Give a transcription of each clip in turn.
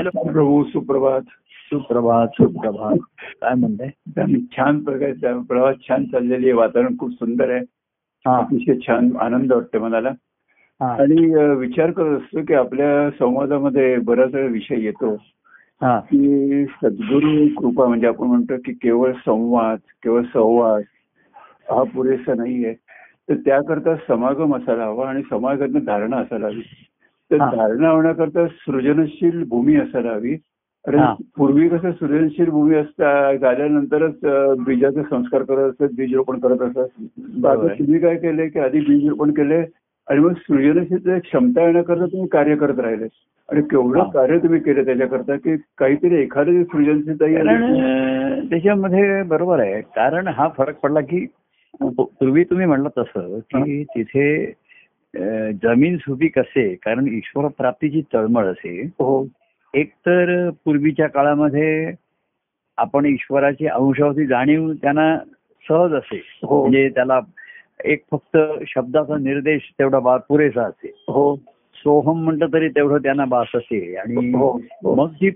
Hello. प्रभू सुप्रभात. सुप्रभात सुप्रभात. काय म्हणताय? छान प्रकारे प्रवास छान चाललेली आहे. वातावरण खूप सुंदर आहे. हा. अतिशय छान आनंद वाटतो मनाला. आणि विचार करत असतो की आपल्या संवादामध्ये बराच वेळा विषय येतो. हा. की सद्गुरू कृपा म्हणजे आपण म्हणतो की केवळ संवाद केवळ संवाद हा पुरेसा नाहीये. तर त्याकरता समागम असायला हवा आणि समागम धारणा असायला हवी. तर. धारणा होण्याकरता सृजनशील भूमी असायला हवी. कारण पूर्वी कसं सृजनशील भूमी असता झाल्यानंतरच बीजाचे संस्कार करत असतात बीज रोपण करत आता बरोबर. तुम्ही काय केले की आधी बीज रोपण केले आणि मग सृजनशील क्षमता येण्याकरता तुम्ही कार्य करत राहिले आणि केवढं. कार्य तुम्ही केलं त्याच्याकरता की काहीतरी एखादं सृजनशीलता त्याच्यामध्ये बरोबर आहे कारण हा फरक पडला की पूर्वी तुम्ही म्हणलं तसं की तिथे जमीन सुपीक असे कारण ईश्वर प्राप्तीची तळमळ असे. हो. एक तर पूर्वीच्या काळामध्ये आपण ईश्वराची अंशावधी जाणीव त्यांना सहज असे. हो. म्हणजे त्याला एक फक्त शब्दाचा निर्देश तेवढा बा पुरेसा असे. हो. सोहम म्हटलं तरी तेवढं त्यांना बास असे. आणि हो, हो. मग जी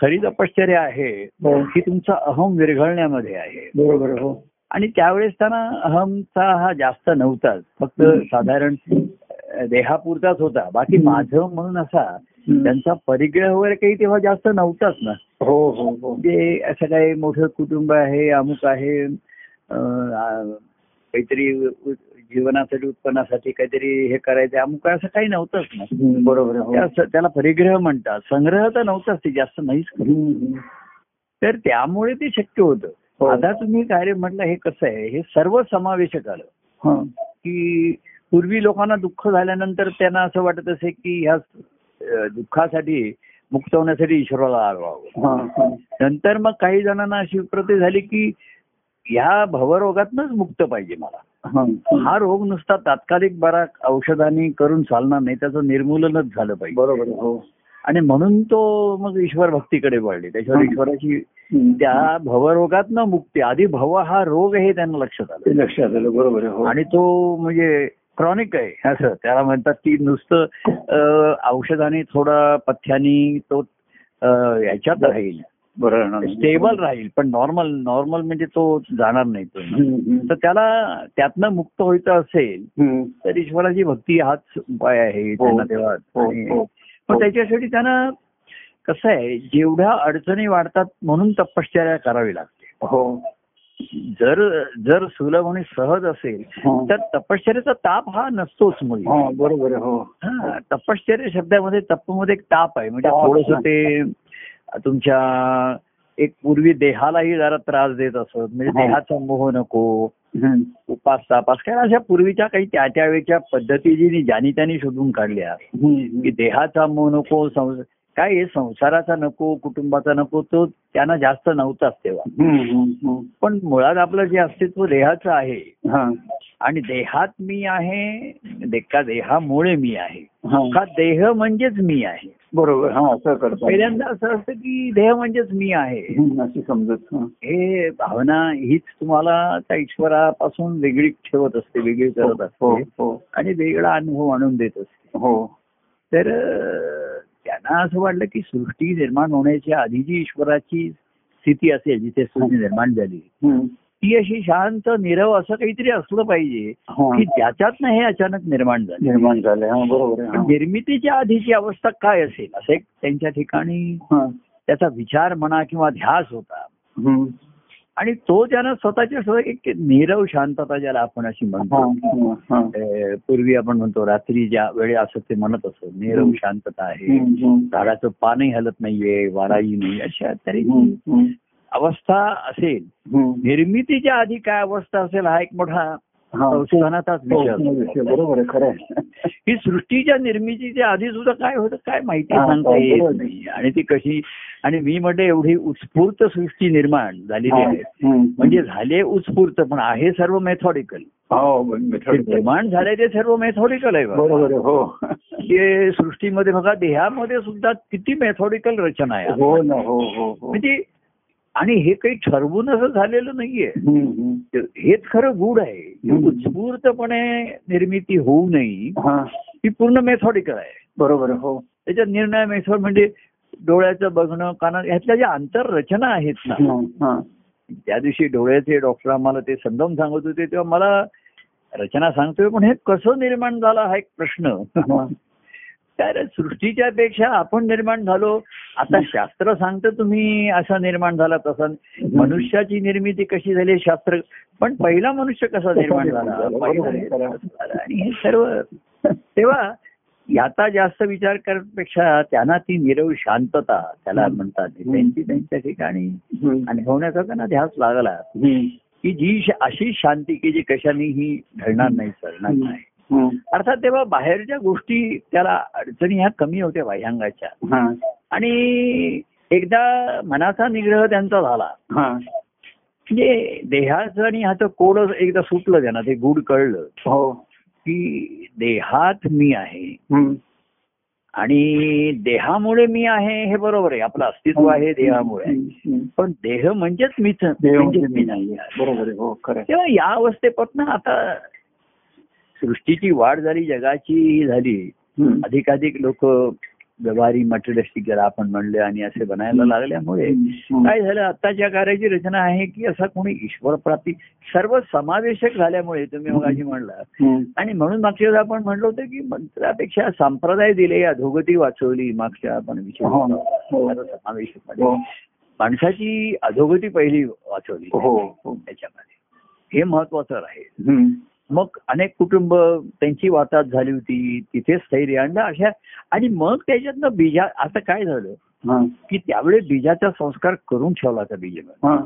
खरी तपश्चर्या आहे हो. ही तुमचा अहम विरघळण्यामध्ये आहे. बरोबर हो. आणि त्यावेळेस त्यांना अहमचा हा जास्त नव्हताच फक्त. साधारण देहापुरताच होता बाकी. माझं म्हणून असा. त्यांचा परिग्रह वगैरे काही तेव्हा जास्त नव्हताच ना हो हो हो म्हणजे असं काही मोठं कुटुंब आहे अमुक आहे काहीतरी जीवनासाठी उत्पन्नासाठी काहीतरी हे करायचं अमुक असं काही नव्हतंच ना बरोबर हो. त्या- त्याला परिग्रह म्हणतात संग्रह तर नव्हताच ते जास्त नाहीच. तर त्यामुळे ते शक्य होतं. आता तुम्ही कार्य म्हटलं हे कसं आहे? हे सर्व समावेशक आलं. हा. की पूर्वी लोकांना दुःख झाल्यानंतर त्यांना असं वाटत असे की ह्या दुःखासाठी मुक्त होण्यासाठी ईश्वराला हा, हा. नंतर मग काही जणांना अशी प्रती झाली की ह्या भवरोगातनच मुक्त पाहिजे मला. हा. हा. रोग नुसता तात्कालिक बरा औषधांनी करून चालणार नाही त्याचं निर्मूलनच झालं पाहिजे. बरोबर हो. आणि म्हणून तो मग ईश्वर भक्तीकडे वळले त्याच्यावर हं. ईश्वराची. त्या भवरोगात मुक्ती आधी भव हा रोग हे त्यांना लक्षात आलं लक्षात आलं बरोबर हो आणि तो म्हणजे क्रॉनिक आहे असं त्याला म्हणतात की नुसतं औषधाने थोडा पथ्यानी तो अं, ह्याच्यात राहील बरं आहे ना. स्टेबल राहील पण नॉर्मल नॉर्मल म्हणजे तो जाणार नाही तो. तर त्याला त्यातनं मुक्त व्हायचं असेल. तर ईश्वराची भक्ती हाच उपाय आहे हो. त्यांना तेव्हा आणि हो. पण त्याच्यासाठी त्यांना कसं आहे जेवढ्या अडचणी वाढतात म्हणून तपश्चर्या करावी लागते हो जर जर सुलभ आणि सहज असेल हा. तर तपश्चर्याचा ताप हा नसतोच मुळी हा बरोबर हो तपश्चर्या शब्दामध्ये तपमध्ये एक ताप आहे म्हणजे थोडस. ते तुमच्या एक पूर्वी देहालाही जरा त्रास देत असत म्हणजे. देहाचा मोह नको. उपास तापास काय अशा पूर्वीच्या काही त्या त्यावेळेच्या पद्धती जी ज्यांनी त्यांनी शोधून काढल्या. की देहाचा मोह नको काय हे संसाराचा नको कुटुंबाचा नको तो त्यांना जास्त नव्हताच तेव्हा. पण मुळात आपलं जे अस्तित्व देहाचं आहे हा. आणि देहात मी आहे दे- का देहामुळे मी आहे. हा. का देह म्हणजेच मी आहे? बरोबर हा असं करतो पहिल्यांदा असं असतं की देह म्हणजेच मी आहे. अशी समजत हा. हे भावना हीच तुम्हाला त्या ईश्वरापासून वेगळी ठेवत असते वेगळी करत हो असते. हो. आणि वेगळा अनुभव आणून देत असते. हो. तर त्यांना असं वाटलं की सृष्टी निर्माण होण्याच्या आधी जी ईश्वराची स्थिती असेल जिथे सृष्टी निर्माण झाली. ती अशी शांत निरव असं काहीतरी असलं पाहिजे हा. की ज्याच्यातनं हे अचानक निर्माण झालं निर्माण झाले बरोबर. निर्मितीच्या आधीची अवस्था काय असेल असं एक त्यांच्या ठिकाणी. त्याचा विचार म्हणा किंवा ध्यास होता. आणि तो त्यानं स्वतःच्या स्वतः एक नीरव शांतता ज्याला आपण अशी म्हणतो पूर्वी आपण म्हणतो रात्री ज्या वेळी असं ते म्हणत असो नीरव. शांतता आहे. झाडाचं पानही हलत नाहीये वाराही नाही अशा तरी. अवस्था असेल. निर्मितीच्या आधी काय अवस्था असेल हा एक मोठा. संशोधनाचाच हो, विषय. बरोबर आहे खरं. ही सृष्टीच्या निर्मितीच्या आधी सुद्धा काय होतं काय माहिती सांगता येत. नाही आणि ती कशी आणि मी म्हणते एवढी उत्स्फूर्त सृष्टी निर्माण झालेली. आहे. म्हणजे झाले उत्स्फूर्त पण आहे सर्व मेथॉडिकल हो. निर्माण झाले ते सर्व मेथॉडिकल आहे. बरोबर हो सृष्टीमध्ये बघा देहामध्ये सुद्धा किती मेथॉडिकल रचना आहे हो हो हो हो म्हणजे आणि हे काही ठरवून असं झालेलं नाहीये. हेच खरं गुढ आहे. उत्स्फूर्तपणे निर्मिती होऊ नये हा. ही पूर्ण मेथॉडिकल आहे. बरोबर हो. त्याच्यात निर्णय मेथड म्हणजे डोळ्याचं बघणं काना ह्यातल्या ज्या आंतररचना आहेत ना. त्या दिवशी डोळ्याचे डॉक्टर आम्हाला ते समजावून सांगत होते तेव्हा मला रचना सांगतोय पण हे कसं निर्माण झाला हा एक प्रश्न. तर सृष्टीच्या पेक्षा आपण निर्माण झालो. आता शास्त्र सांगतं तुम्ही असा निर्माण झाला तसा. मनुष्याची निर्मिती कशी झाली शास्त्र. पण पहिला मनुष्य कसा निर्माण झाला. आणि हे सर्व तेव्हा याचा जास्त विचार करण्यापेक्षा त्यांना ती निरव शांतता त्याला म्हणतात त्यांची त्यांच्या ठिकाणी. अनुभवण्याचा त्यांना ध्यास लागला. की जी अशी शांती की जी कशानेही घडणार नाही सरणार नाही. अर्थात तेव्हा बाहेरच्या गोष्टी त्याला अडचणी ह्या कमी होत्या बाह्यांगाच्या. हा. आणि एकदा मनाचा निग्रह त्यांचा झाला. हा. म्हणजे देहाचं आणि ह्याचं कोड एकदा सुटलं त्यांना ते गुड कळलं. हो. की देहात मी आहे. आणि देहामुळे मी आहे हे बरोबर आहे. आपलं अस्तित्व आहे देहामुळे. पण देह म्हणजेच मीच. देव म्हणजेच मी नाही. बरोबर आहे. हो आहे. तेव्हा या अवस्थेपासून आता सृष्टीची वाढ झाली जगाची झाली. अधिकाधिक लोक व्यवहारी मटेरियलिस्टिक ज्याला आपण म्हणले आणि असे बनायला लागल्यामुळे. काय झालं आत्ताच्या कार्याची रचना आहे की असा कोणी ईश्वर प्राप्ती सर्व समावेशक झाल्यामुळे तुम्ही मगाशी म्हणला. आणि म्हणून मागच्या वेळेला आपण म्हणलं होतं की मंत्रापेक्षा संप्रदाय दिले अधोगती वाचवली मागच्या आपण विषय हो. हो. समावेशक हो. माणसाची अधोगती पहिली वाचवली त्याच्यामध्ये हे महत्वाचं आहे. मग अनेक कुटुंब त्यांची वाताहत झाली होती तिथे स्थैर्य आणलं अशा आणि मग त्याच्यातनं बीजा आता काय झालं हा. की त्यावेळी बीजाचा संस्कार करून ठेवला बीजेवर हा.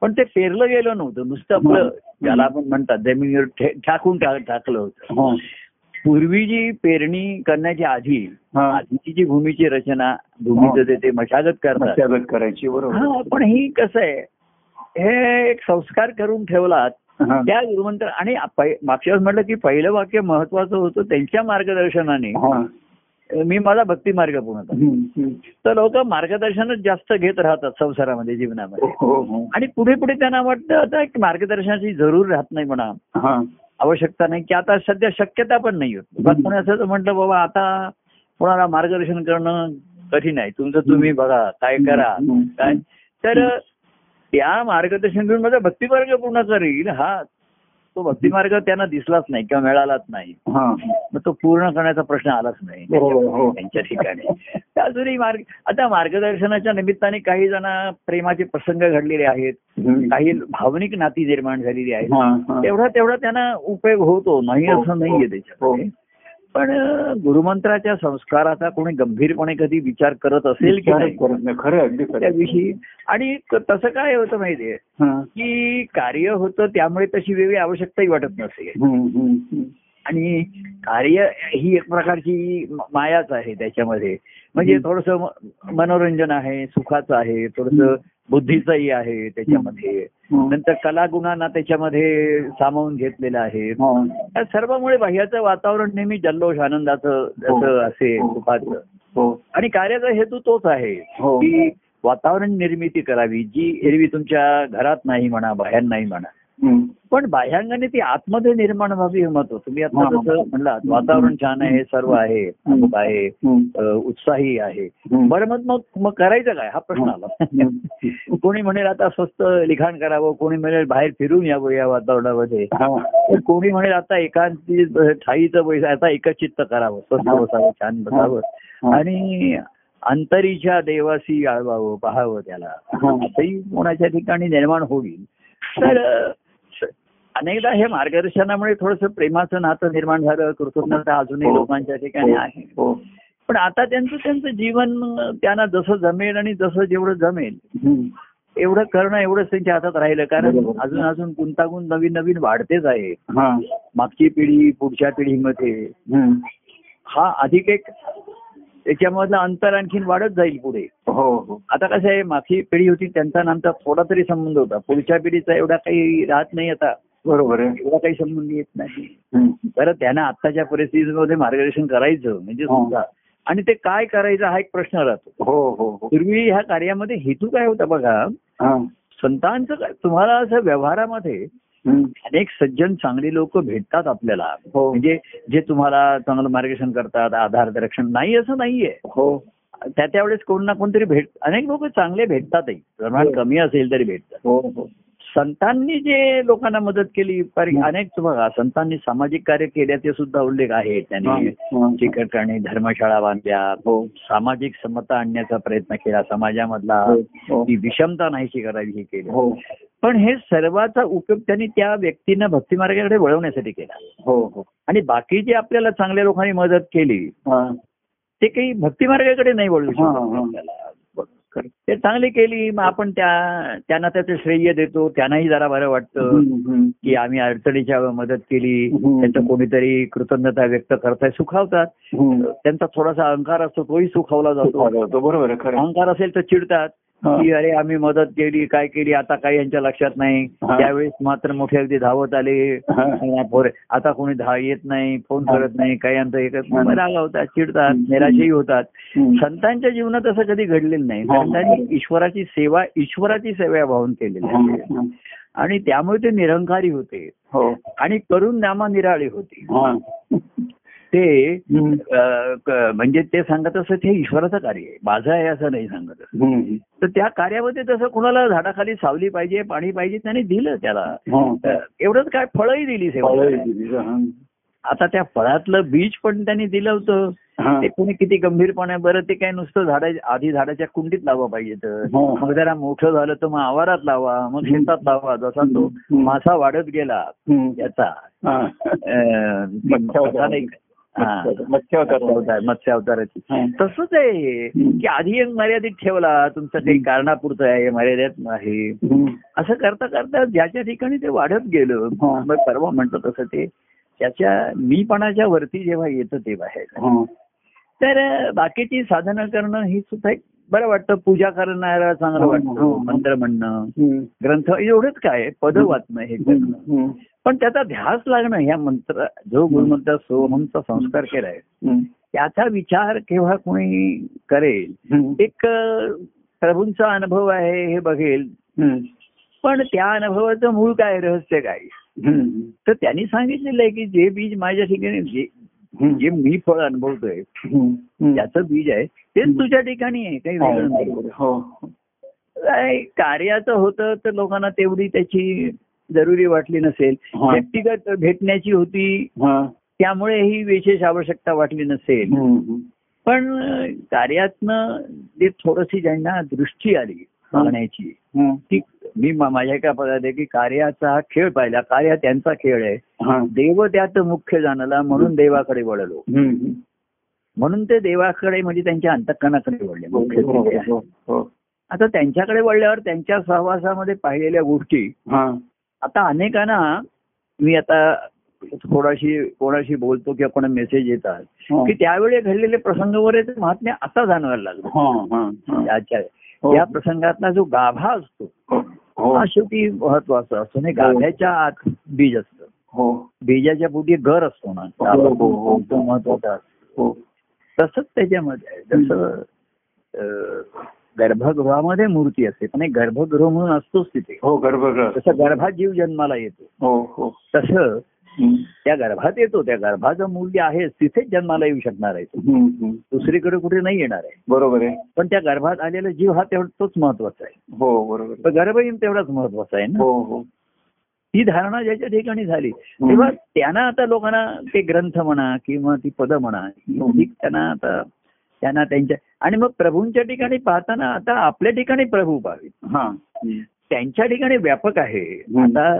पण ते पेरलं गेलं नव्हतं नुसतं आपलं ज्याला आपण म्हणतात जमिनीवर ठे- ठाकून टा- टाकलं होतं हा. पूर्वी जी पेरणी करण्याच्या आधी हा. आधीची जी भूमीची रचना भूमीचं ते- ते मशागत करतात करायची बरोबर हा पण ही कसं आहे हे एक संस्कार करून ठेवलात हा. त्या गुरुमंत्र आणि मागच्या वेळेस म्हटलं की पहिलं वाक्य महत्वाचं होतं त्यांच्या मार्गदर्शनाने. मी माझा भक्ती मार्ग पूर्ण. तर लोक मार्गदर्शनच जास्त घेत राहतात संसारामध्ये जीवनामध्ये. हो हो. आणि पुढे पुढे त्यांना वाटतं आता मार्गदर्शनाची जरूर राहत नाही म्हणा. आवश्यकता नाही. की आता सध्या शक्यता पण नाही होत. कोणी असं म्हटलं बाबा आता कोणाला मार्गदर्शन करणं कठीण आहे. तुमचं तुम्ही बघा काय करा. काय? तर त्या मार्गदर्शन घेऊन माझा भक्तिमार्ग पूर्ण करील हा तो भक्तिमार्ग त्यांना दिसलाच नाही किंवा मिळालाच नाही हा. मग तो पूर्ण करण्याचा प्रश्न आलाच नाही हो. त्यांच्या ठिकाणी अजूनही मार्ग आता मार्गदर्शनाच्या निमित्ताने काही जण प्रेमाचे प्रसंग घडलेले आहेत. काही भावनिक नाती निर्माण झालेली आहेत हा. हा. तेवढा तेवढा त्यांना उपयोग होतो नाही हो, असं नाहीये त्याच्यामध्ये पण गुरुमंत्राच्या संस्काराचा कोणी गंभीरपणे कधी विचार करत असेल की नाही करत नाही खरं. त्याविषयी आणि तसं काय होतं माहितीये. की कार्य होतं त्यामुळे तशी वेगळी आवश्यकताही वाटत नसे हम्म. हम्म. हम्म. आणि कार्य ही एक प्रकारची मायाच आहे त्याच्यामध्ये म्हणजे थोडस मनोरंजन आहे सुखाचं आहे थोडस बुद्धीचंही आहे त्याच्यामध्ये. हम्म. नंतर कलागुणांना त्याच्यामध्ये सामावून घेतलेलं आहे. हा. या सर्वांमुळे बाह्याचं वातावरण नेहमी जल्लोष आनंदाचं जसं असे सुखाचं. हो. आणि कार्याचा हेतू तोच आहे हो. की वातावरण निर्मिती करावी. जी एरवी तुमच्या घरात नाही म्हणा बाहेर नाही म्हणा. पण बाह्यांगाने ती आतमध्ये निर्माण व्हावी हे महत्त्व तुम्ही आता. जसं म्हणलात वातावरण छान आहे सर्व आहे आहे उत्साही आहे. बरं मग मग मग करायचं काय हा प्रश्न आला. कोणी म्हणेल आता स्वस्त लिखाण करावं कोणी म्हणेल बाहेर फिरून यावं या वातावरणामध्ये. तर कोणी म्हणेल आता एकांती ठाईचं पैसा आता एकचित्त करावं स्वस्त. बसावं छान बसावं. आणि अंतरीच्या देवासी आळवावं पाहावं त्याला. असंही कोणाच्या ठिकाणी निर्माण होईल तर अनेकदा हे मार्गदर्शनामुळे थोडस प्रेमाचं नातं निर्माण झालं कृतज्ञता अजूनही हो. लोकांच्या ठिकाणी आहे हो. पण आता त्यांचं त्यांचं जीवन त्यांना जसं जमेल आणि जसं जेवढं जमेल. एवढं करणं एवढंच त्यांच्या हातात राहिलं कारण. अजून अजून गुंतागुंत नवीन नवीन वाढतेच आहे हा. मागची पिढी पुढच्या पिढीमध्ये. हा अधिक एक त्याच्यामधलं अंतर आणखीन वाढत जाईल पुढे हो हो आता कसं आहे मागची पिढी होती त्यांचा आमचा थोडा तरी संबंध होता पुढच्या पिढीचा एवढा काही राहत नाही आता बरोबर आहे. काही संबंध येत नाही. तर त्यांना आत्ताच्या परिस्थितीमध्ये मार्गदर्शन करायचं म्हणजे हो. सुद्धा आणि ते काय करायचं हा एक प्रश्न राहतो. हो हो हो. पूर्वी ह्या कार्यामध्ये हेतू काय होता बघा? हा. संतांचं काय? तुम्हाला असं व्यवहारामध्ये. अनेक सज्जन चांगली लोक भेटतात आपल्याला. हो. म्हणजे जे तुम्हाला चांगलं मार्गदर्शन करतात आधार रक्षण नाही असं नाहीये. हो. त्या त्यावेळेस कोण ना कोणतरी भेट अनेक लोक चांगले भेटतातही. प्रमाण. कमी असेल तरी भेटतात. संतांनी जे लोकांना मदत केली पर अनेक बघा संतांनी सामाजिक कार्य केल्याचे सुद्धा उल्लेख आहे त्यांनी. ठिकठिकाणी धर्मशाळा बांधल्या हो सामाजिक समता आणण्याचा प्रयत्न केला समाजामधला हो, हो. ती विषमता नाहीशी करावी हे केलं पण हे सर्वाचा उपयोग त्यांनी त्या व्यक्तींना भक्तिमार्गाकडे वळवण्यासाठी केला हो हो आणि बाकी जे आपल्याला चांगल्या लोकांनी मदत केली. ते काही भक्तिमार्गाकडे नाही वळू हा, शकत. ते चांगली केली मग आपण त्या त्यांना त्याचं श्रेय देतो त्यांनाही जरा बरं वाटतं. की आम्ही अडचणीच्या मदत केली. त्यांचं कोणीतरी कृतज्ञता व्यक्त करताय सुखावतात. त्यांचा थोडासा अहंकार असतो तोही सुखावला जातो बरोबर अहंकार असेल तर चिडतात हा. की अरे आम्ही मदत केली काय केली आता काही यांच्या लक्षात नाही. त्यावेळेस मात्र मोठे अगदी धावत आले आता कोणी धा येत नाही फोन. करत नाही काही यांचं एकच हा. रागावतात चिडतात. निराशही होतात. संतांच्या जीवनात असं कधी घडलेलं नाही. संतांनी ईश्वराची सेवा ईश्वराची सेवा भावून केलेली आहे. आणि त्यामुळे ते निरंकारी होते हो आणि करून नामा निराळी होती. ते म्हणजे ते सांगत असत हे ईश्वराचं कार्य आहे माझं आहे असं नाही सांगत असत. तर त्या कार्यामध्ये तसं कुणाला झाडाखाली सावली पाहिजे पाणी पाहिजे त्याने दिलं त्याला हा. एवढंच काय फळही दिली सेवा. आता त्या फळातलं बीज पण त्यांनी दिलं होतं. ते कोणी किती गंभीरपणे बरं ते काय नुसतं झाडा आधी झाडाच्या कुंडीत लावा पाहिजे तर हा. मग जरा मोठं झालं तर मग आवारात लावा मग शेतात लावा जसा तो. मासा वाढत गेला. याचा हा. मत्स्य अवतार. मत्स्य अवतार. मत्स्य अवतार मत्स्य अवताराची. तसंच आहे. की आधी एक मर्यादित ठेवला तुमचं काही कारणापुरतं आहे मर्यादित आहे. असं करता करता ज्याच्या ठिकाणी ते वाढत गेलं. मग परवा म्हणतो तसं ते त्याच्या मीपणाच्या वरती जेव्हा येतं ते बाहेर हा. तर बाकीची साधनं करणं ही सुद्धा एक बरं वाटतं पूजा करणारा चांगलं वाटतं. मंत्र म्हणणं. ग्रंथ एवढंच काय पद वाचणं हे करणं. पण त्याचा ध्यास लागणं ह्या मंत्र जो गुरुमंत्र सोहमचा संस्कार केलाय. त्याचा विचार केव्हा कोणी करेल. एक प्रभूंचा अनुभव आहे हे बघेल. पण त्या अनुभवाचं मूळ काय रहस्य काय. तर त्यांनी सांगितलेलं आहे की जे बीज माझ्या ठिकाणी जे जे मी फळ अनुभवतोय. त्याचं बीज आहे तेच तुझ्या ठिकाणी आहे काही वेगळं नाही. हो. काय कार्याचं होतं तर लोकांना तेवढी त्याची जरुरी वाटली नसेल. व्यक्तिगत भेटण्याची होती. त्यामुळे ही विशेष आवश्यकता वाटली नसेल. पण कार्यातनं जे थोडीशी ज्यांना दृष्टी आली पाहण्याची. ती मी माझ्या एका पदात आहे की कार्याचा हा खेळ पाहिला कार्य त्यांचा खेळ आहे. देव त्यात मुख्य जाणला म्हणून देवाकडे वळलो. म्हणून ते देवाकडे म्हणजे त्यांच्या अंतकरणाकडे वळले मुख्य हो. हो, हो. आता त्यांच्याकडे वळल्यावर त्यांच्या सहवासामध्ये पाहिलेल्या गोष्टी. आता अनेकांना मी आता थोडाशी कोणाशी बोलतो किंवा कोणा मेसेज येतात हा. की त्यावेळी घडलेले प्रसंग वगैरे महात्म्य आता जाणवायला लागलं हा, हा. या प्रसंगातला जो गाभा असतो हो. शेवटी महत्त्वाचा असतो आणि गाभ्याच्या आत बीज असतं. बीजाच्या पोटी घर असतो ना. तो महत्त्वाचा असतो. तसंच त्याच्यामध्ये जसं गर्भगृहामध्ये मूर्ती असते पण एक गर्भगृह म्हणून असतोच तिथे. हो गर्भगृह तसं गर्भात जीव जन्माला येतो. हो हो. तसं. त्या गर्भात येतो त्या गर्भाचं मूल्य आहे तिथेच जन्माला येऊ शकणार आहे. दुसरीकडे कुठे नाही येणार आहे. बरोबर आहे. पण त्या गर्भात आलेला जीव हा तेवढा तोच महत्त्वाचा आहे. हो बरोबर. गर्भहीन तेवढाच महत्त्वाचा आहे ना. हो हो. ही धारणा ज्याच्या ठिकाणी झाली तेव्हा त्यांना आता लोकांना ते ग्रंथ म्हणा किंवा ती पद म्हणा ही त्यांना आता त्यांना त्यांच्या आणि मग प्रभूंच्या ठिकाणी पाहताना आता आपल्या ठिकाणी प्रभू पाहावे हा. त्यांच्या ठिकाणी व्यापक आहे. आता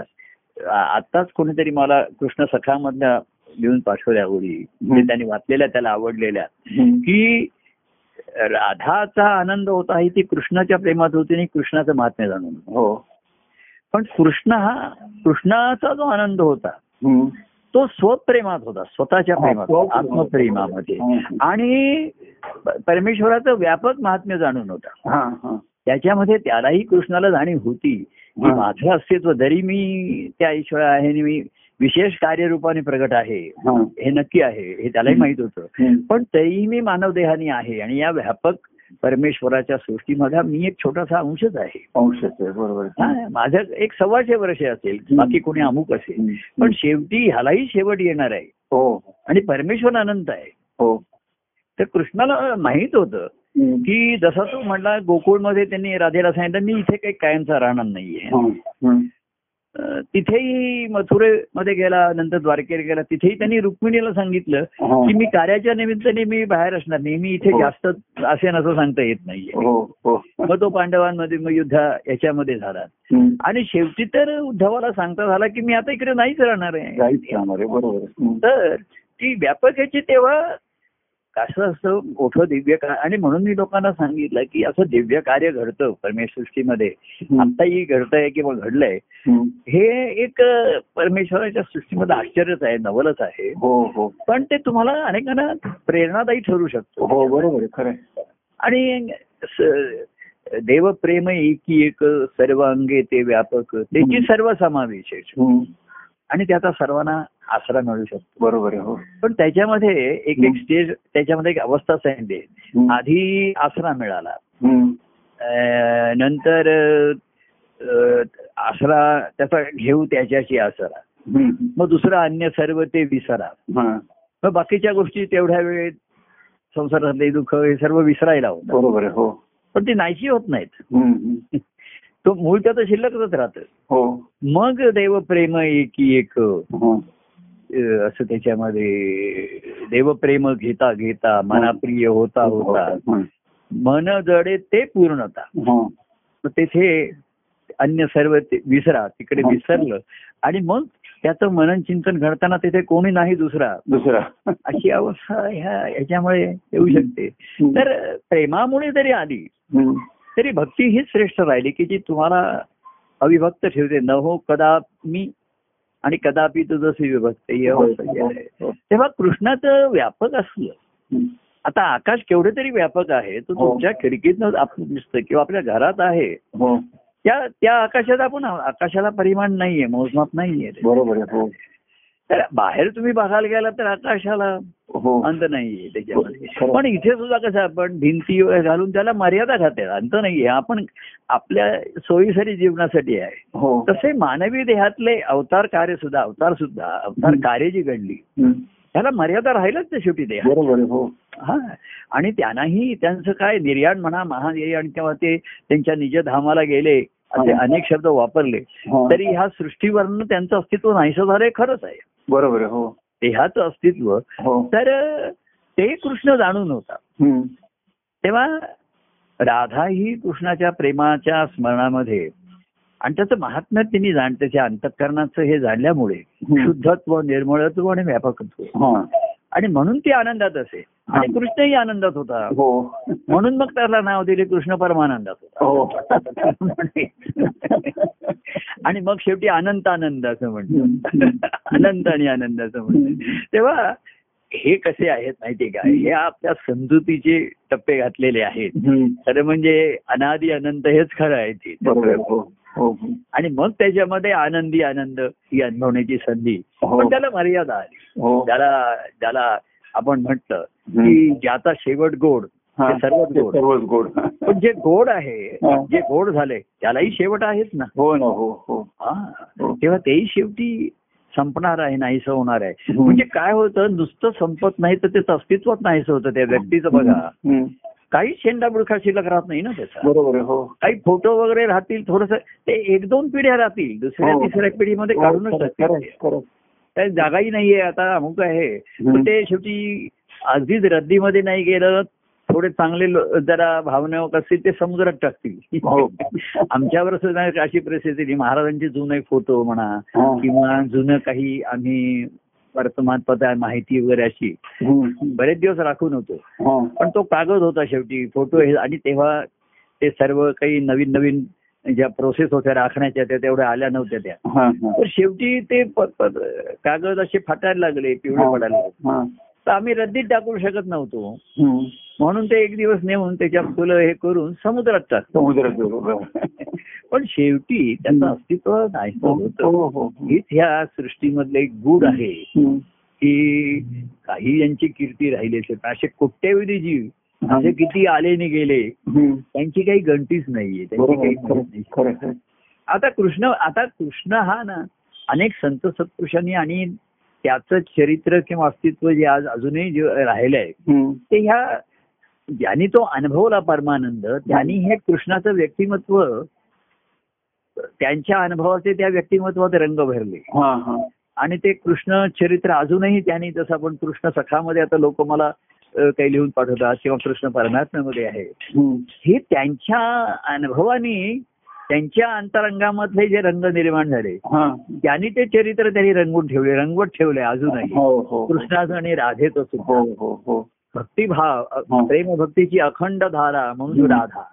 आताच कोणीतरी मला कृष्ण सखामधल्या लिहून पाठवल्या ओळी म्हणजे त्यांनी वाचलेल्या त्याला आवडलेल्या. की राधाचा आनंद होता ही ती कृष्णाच्या प्रेमात होती आणि कृष्णाचं महात्म्य जाणून हो पण कृष्ण हा कृष्णाचा जो आनंद होता. तो स्वप्रेमात होता स्वतःच्या प्रेमात. आत्मप्रेमामध्ये. आणि परमेश्वराचं व्यापक महात्म्य जाणून होता त्याच्यामध्ये त्यालाही कृष्णाला जाणीव होती की. माझं अस्तित्व जरी मी त्या ईश्वर आहे आणि मी विशेष कार्यरूपाने प्रगट आहे हा. नक्की आहे हे त्यालाही माहीत होतं. पण तरीही मी मानवदेहानी आहे आणि या व्यापक परमेश्वराच्या सृष्टीमध्ये मी एक छोटासा अंशच आहे. अंशच आहे बरोबर माझं एक सव्वाशे वर्ष असेल बाकी कोणी अमुक असेल. पण शेवटी ह्यालाही शेवट येणार आहे. हो. आणि परमेश्वर अनंत आहे. हो. तर कृष्णाला माहीत होतं. की जसा तो म्हणला गोकुळमध्ये त्यांनी राधेला सांगितलं मी इथे काही कायमचा राहणार नाहीये. तिथेही मथुरेमध्ये गेला नंतर द्वारकेला गेला तिथेही त्यांनी रुक्मिणीला सांगितलं हा. की मी कार्याच्या निमित्ताने मी बाहेर असणार नाही मी इथे हो. जास्त असेन असं सांगता येत नाहीये हो हो मग तो पांडवांमध्ये मग युद्ध याच्यामध्ये झाला. आणि शेवटी तर उद्धवाला सांगता झाला की मी आता इकडे नाहीच राहणार आहे. तर ती व्यापक याची तेव्हा कसं असतं मोठं दिव्य का आणि म्हणून मी लोकांना सांगितलं की असं दिव्य कार्य घडतं परमेश्वृष्टीमध्ये हम्म. आत्ताही घडतंय किंवा घडलंय. हे एक परमेश्वराच्या सृष्टीमध्ये आश्चर्यच आहे नवलच आहे हो हो पण ते तुम्हाला अनेकांना प्रेरणादायी ठरू शकतो हो बरोबर खरं. आणि स- देव प्रेम एकी एक सर्वांगे ते व्यापक त्याची सर्व समावेश. आणि त्याचा सर्वांना आसरा मिळू शकतो. बरोबर आहे हो. पण त्याच्यामध्ये एक एक. स्टेज त्याच्यामध्ये एक अवस्था हम्म. आधी आसरा मिळाला. नंतर आसरा त्याचा घेऊ त्याच्याशी आसरा. मग दुसरं अन्य सर्व ते विसरा. मग बाकीच्या गोष्टी तेवढ्या वेळेत संसारातले दुःख हे सर्व विसरायला होतं बरोबर हो. पण ती नाहीशी होत नाहीत. तो मूळ त्याचं शिल्लकच राहतं. हो. मग देव प्रेम एकी एक. हा. असं त्याच्यामध्ये देवप्रेम घेता घेता मनाप्रिय होता होता हा. मन जडे ते पूर्णता हा. तेथे अन्य सर्व विसरा तिकडे हा. विसरलं आणि मग त्याचं मनन चिंतन घडताना तिथे कोणी नाही दुसरा दुसरा अशी अवस्था ह्या ह्याच्यामुळे येऊ शकते तर प्रेमामुळे जरी आली. तरी भक्ती हीच श्रेष्ठ राहिली की जी तुम्हाला अविभक्त ठेवते न हो कदा मी आणि कदापि तुझं विभक्त ही आहे हो. तेव्हा कृष्णाचं व्यापक असलं. आता आकाश केवढे तरी व्यापक आहे तो हो. तुमच्या खिडकीतनं आपण दिसतं किंवा आपल्या घरात आहे हो त्या त्या आकाशात आपण आकाशाला परिमाण नाहीये मोजमाप नाहीये बरोबर आहे हो तर बाहेर तुम्ही बघायला गेला तर आकाशाला हो. अंत नाहीये त्याच्यामध्ये. खरं. पण इथे सुद्धा कसं आपण भिंती घालून त्याला मर्यादा घालते अंत नाहीये. आपण आपल्या सोयीसाठी जीवनासाठी आहे. हो. तसे मानवी देहातले अवतार कार्य सुद्धा अवतार सुद्धा अवतार हं. कार्य जी घडली. त्याला मर्यादा राहिलच ते शेवटी देहा हो. हा. आणि त्यांनाही त्यांचं काय निर्याण म्हणा महानिर्याण किंवा ते त्यांच्या निजधामाला गेले असे हा. अनेक शब्द वापरले हा. तरी ह्या सृष्टीवरनं त्यांचं अस्तित्व नाहीसं झालंय खरंच आहे. बरोबर हो देहाचं अस्तित्व हो तर ते कृष्ण जाणून होता. तेव्हा राधा ही कृष्णाच्या प्रेमाच्या स्मरणामध्ये आणि त्याचं महात्म्य तिने जाण त्याच्या अंतःकरणाचं हे जाणल्यामुळे. शुद्धत्व निर्मळत्व आणि व्यापकत्व. आणि म्हणून ती आनंदात असे. आणि कृष्णही आनंदात होता. हो. म्हणून मग त्याला नाव दिले कृष्ण परमानंदात होता. हो. आणि मग शेवटी अनंत आनंद असं म्हणतो. अनंत आणि आनंद असं म्हणतो. तेव्हा हे कसे आहेत माहितीये का? हे आपल्या समजुतीचे टप्पे घातलेले आहेत. खरं म्हणजे अनादी अनंत हेच खरं आहे ते. आणि मग त्याच्यामध्ये आनंदी आनंद ही अनुभवण्याची संधी हो. पण त्याला मर्यादा आली हो त्याला त्याला आपण म्हटलं. की ज्याचा शेवट गोड हा. सर्वच गोड सर्वच गोड पण जे गोड आहे हा. जे गोड झाले त्यालाही शेवट आहेच ना हो ना हो हो हा हो. तेव्हा तेही शेवटी संपणार आहे नाहीसं होणार आहे. म्हणजे काय होतं नुसतं संपत नाही तर त्याचं अस्तित्वात नाहीसं होतं त्या व्यक्तीचं बघा हम्म. काही शेंडा बुडखा शिल्लक राहत नाही ना त्याचा बरोबर हो काही फोटो वगैरे राहतील थोडस ते एक दोन पिढ्या राहतील दुसऱ्या हो. तिसऱ्या पिढीमध्ये काढूनच खरं, टाकतील जागाही नाहीये आता अमुक आहे. पण ते शेवटी अगदीच रद्दीमध्ये नाही गेलं थोडे चांगले जरा भावनावक असतील ते समुद्रात टाकतील हो. आमच्यावर अशी परिस्थिती. महाराजांचे जुने फोटो म्हणा हा. किंवा जुनं काही आम्ही वर्तमानपत्र माहिती वगैरे अशी. बरेच दिवस राखून होतो. पण तो कागद होता शेवटी फोटो हे आणि तेव्हा ते सर्व काही नवीन नवीन ज्या प्रोसेस होत्या राखण्याच्या त्या तेवढ्या आल्या नव्हत्या त्या. तर शेवटी ते कागद असे फाटायला लागले पिवळे पडायला लागले. तर आम्ही रद्दीत टाकू शकत नव्हतो. म्हणून ते एक दिवस नेऊन त्याच्या फुलं हे करून समुद्रात टाकतो. पण शेवटी त्याचं अस्तित्व नाही हो, होतं हो, हो. हीच ह्या सृष्टीमधले एक गूढ आहे. की काही यांची कीर्ती राहिली असेल असे कोट्यवधी जीव असे किती आले नि गेले. त्यांची काही गणतीच नाहीये त्यांची काही. आता कृष्ण आता कृष्ण हा ना अनेक संत सत्पुरुषांनी आणि त्याचं चरित्र किंवा अस्तित्व जे आज अजूनही जे राहिलं आहे. ते ह्या ज्यांनी तो अनुभवला परमानंद त्यांनी हे कृष्णाचं व्यक्तिमत्व त्यांच्या अनुभवाचे त्या व्यक्तिमत्वात रंग भरले. हा हा. आणि ते कृष्ण चरित्र अजूनही त्यांनी जसं आपण कृष्ण सखामध्ये आता लोक मला काही लिहून पाठवतात किंवा कृष्ण परमात्म्यामध्ये आहे. हे त्यांच्या अनुभवाने त्यांच्या अंतरंगामधले जे रंग निर्माण झाले हा. त्यांनी ते चरित्र त्यांनी रंगवून ठेवले रंगवत ठेवले अजूनही. हो हो कृष्णाचं आणि राधेचं हो सुद्धा. हो हो भक्तिभाव अ, हा. प्रेमभक्तीची अखंड धारा म्हणून. राधा.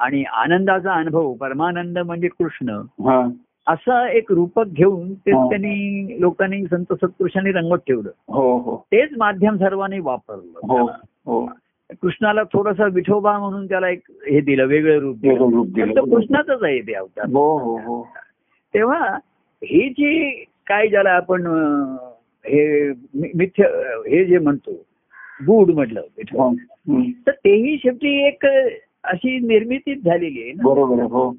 आणि आनंदाचा अनुभव परमानंद म्हणजे कृष्ण हा. असं एक रूपक घेऊन ते हा. त्यांनी लोकांनी संत सत्पुरुषांनी रंगवत ठेवलं. हो हो. तेच माध्यम सर्वांनी हो वापरलं. हो कृष्णाला थोडस विठोबा म्हणून त्याला एक हे दिलं वेगळं रूप दिलं. कृष्णाचंच आहे ते अवतार. हो हो हो. तेव्हा हे जे काय ज्याला आपण हे मिथ्य हे जे म्हणतो गूढ म्हटलं हो. तर तेही शेवटी एक अशी निर्मितीच झालेली आहे ना. बरोबर हो.